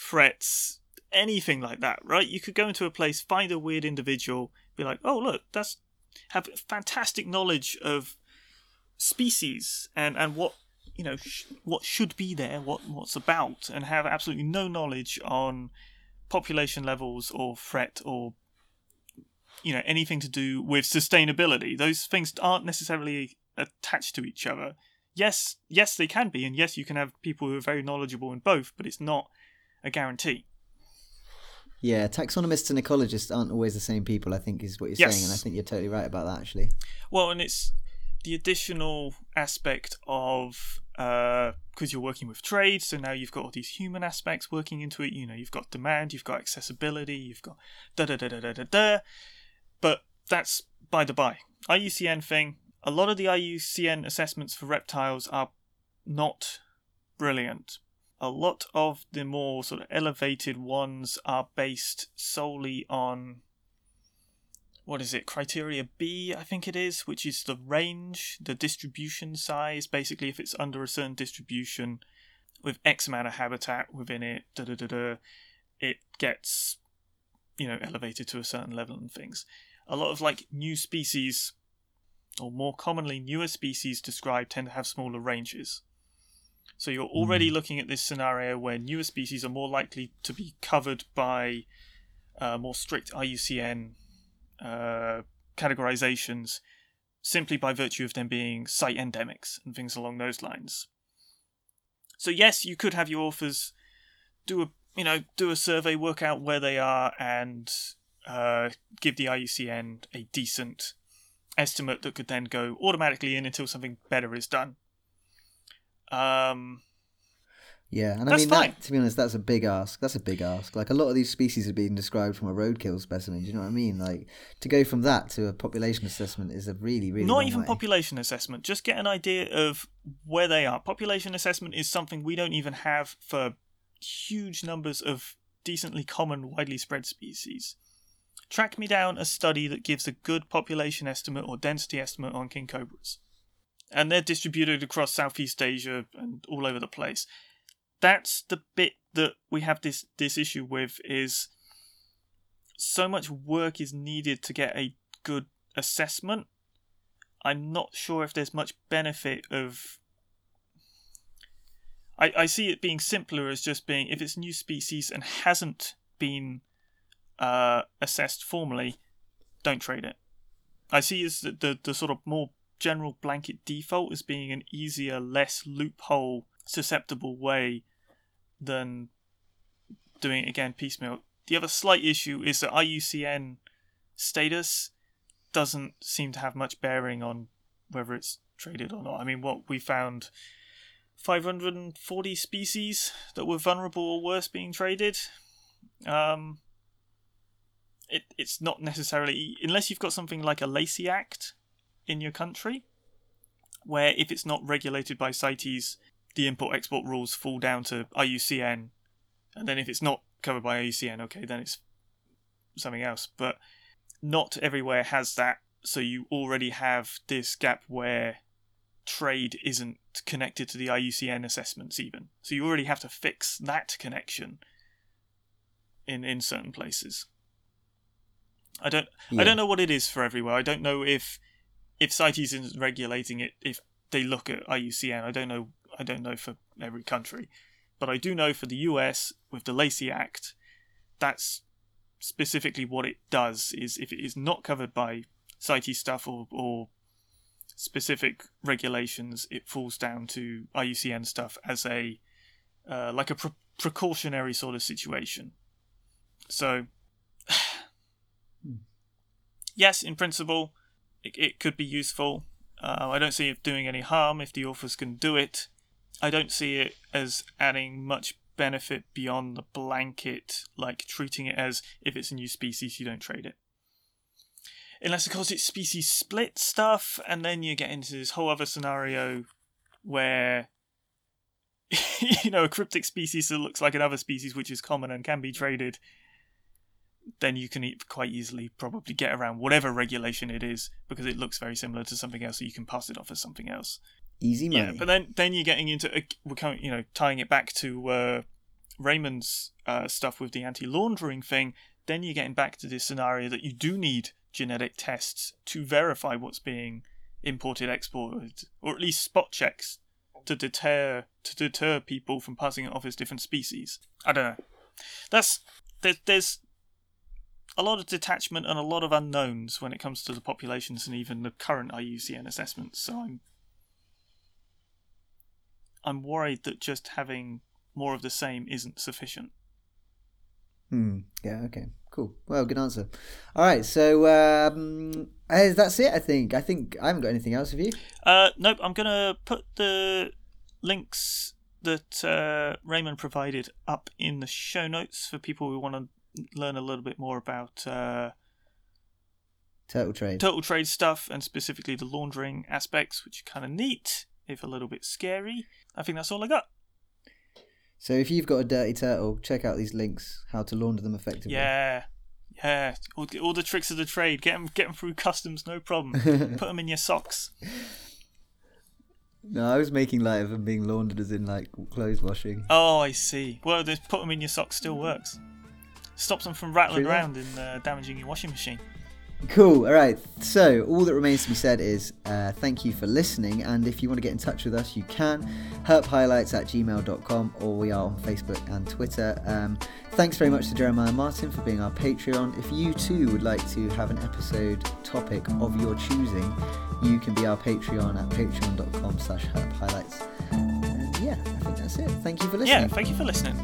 threats anything like that right? You could go into a place find a weird individual be like oh look that's have fantastic knowledge of species and and what you know sh- what should be there what what's about and have absolutely no knowledge on population levels or threat or you know anything to do with sustainability. Those things aren't necessarily attached to each other. Yes yes they can be and yes you can have people who are very knowledgeable in both but it's not a guarantee Yeah, taxonomists and ecologists aren't always the same people. I think is what you're Yes. saying, and I think you're totally right about that. Actually, well and it's the additional aspect of uh, because you're working with trade so now you've got all these human aspects working into it you know you've got demand you've got accessibility you've got da da da da da da da but that's by the by IUCN thing a lot of the IUCN assessments for reptiles are not brilliant a lot of the more sort of elevated ones are based solely on what is it criteria b i think it is which is the range the distribution size basically if it's under a certain distribution with x amount of habitat within it da da da da it gets you know elevated to a certain level and things a lot of like new species or more commonly newer species described tend to have smaller ranges. So you're already looking at this scenario where newer species are more likely to be covered by uh, more strict IUCN uh, categorizations simply by virtue of them being site endemics and things along those lines. So yes, you could have your authors do a you know do a survey, work out where they are, and uh, give the IUCN a decent estimate that could then go automatically in until something better is done. Um, Yeah, and I mean, that, to be honest, that's a big ask. That's a big ask. Like a lot of these species are being described from a roadkill specimen. Do you know what I mean? Like to go from that to a population assessment is a really, really not even way. population assessment, just get an idea of where they are. Population assessment is something we don't even have for huge numbers of decently common, widely spread species. Track me down a study that gives a good population estimate or density estimate on king cobras. And they're distributed across Southeast Asia and all over the place. That's the bit that we have this, this issue with is so much work is needed to get a good assessment I'm not sure if there's much benefit of. I, I see it being simpler as just being if it's new species and hasn't been uh, assessed formally, don't trade it. I see as the, the the sort of more general blanket default as being an easier, less loophole susceptible way than doing it again piecemeal. The other slight issue is that IUCN status doesn't seem to have much bearing on whether it's traded or not. I mean, what we found 540 species that were vulnerable or worse being traded. Um, it, it's not necessarily, unless you've got something like a Lacey Act in your country, where if it's not regulated by CITES, the import export rules fall down to IUCN, and then if it's not covered by IUCN, okay, then it's something else. But not everywhere has that, so you already have this gap where trade isn't connected to the IUCN assessments even. So you already have to fix that connection in in certain places. I don't Yeah. I don't know what it is for everywhere. I don't know if if CITES isn't regulating it if they look at IUCN. I don't know I don't know for every country. But I do know for the US with the Lacey Act, that's specifically what it does is if it is not covered by CITES stuff or, or specific regulations, it falls down to IUCN stuff as a uh, like a pre- precautionary sort of situation. So, yes, in principle, it, it could be useful. Uh, I don't see it doing any harm if the authors can do it. I don't see it as adding much benefit beyond the blanket, like treating it as if it's a new species, you don't trade it. Unless, of course, it's species split stuff, and then you get into this whole other scenario where, you know, a cryptic species that looks like another species which is common and can be traded, then you can quite easily probably get around whatever regulation it is because it looks very similar to something else, so you can pass it off as something else. Easy money. Yeah, but then then you're getting into we're coming, you know tying it back to uh, Raymond's uh, stuff with the anti-laundering thing. Then you're getting back to this scenario that you do need genetic tests to verify what's being imported, exported, or at least spot checks to deter to deter people from passing it off as different species. I don't know. That's there, there's a lot of detachment and a lot of unknowns when it comes to the populations and even the current IUCN assessments. So I'm I'm worried that just having more of the same isn't sufficient. Hmm. Yeah. Okay. Cool. Well, good answer. All right. So um, that's it. I think. I think I haven't got anything else. Have you? Uh, nope, I'm gonna put the links that uh, Raymond provided up in the show notes for people who want to learn a little bit more about uh, Turtle trade. total trade stuff and specifically the laundering aspects, which are kind of neat, if a little bit scary. I think that's all I got. So if you've got a dirty turtle, check out these links. How to launder them effectively. Yeah, yeah. All, all the tricks of the trade. Get them, get them through customs, no problem. Put them in your socks. No, I was making light of them being laundered as in like clothes washing. Oh, I see. Well, the put them in your socks still works. Stops them from rattling True around and uh, damaging your washing machine. Cool. All right. So all that remains to be said is uh, thank you for listening. And if you want to get in touch with us, you can. herphighlights at gmail.com or we are on Facebook and Twitter. Um, thanks very much to Jeremiah Martin for being our Patreon. If you too would like to have an episode topic of your choosing, you can be our Patreon at patreon.com slash herphighlights. And yeah, I think that's it. Thank you for listening. Yeah, thank you for listening.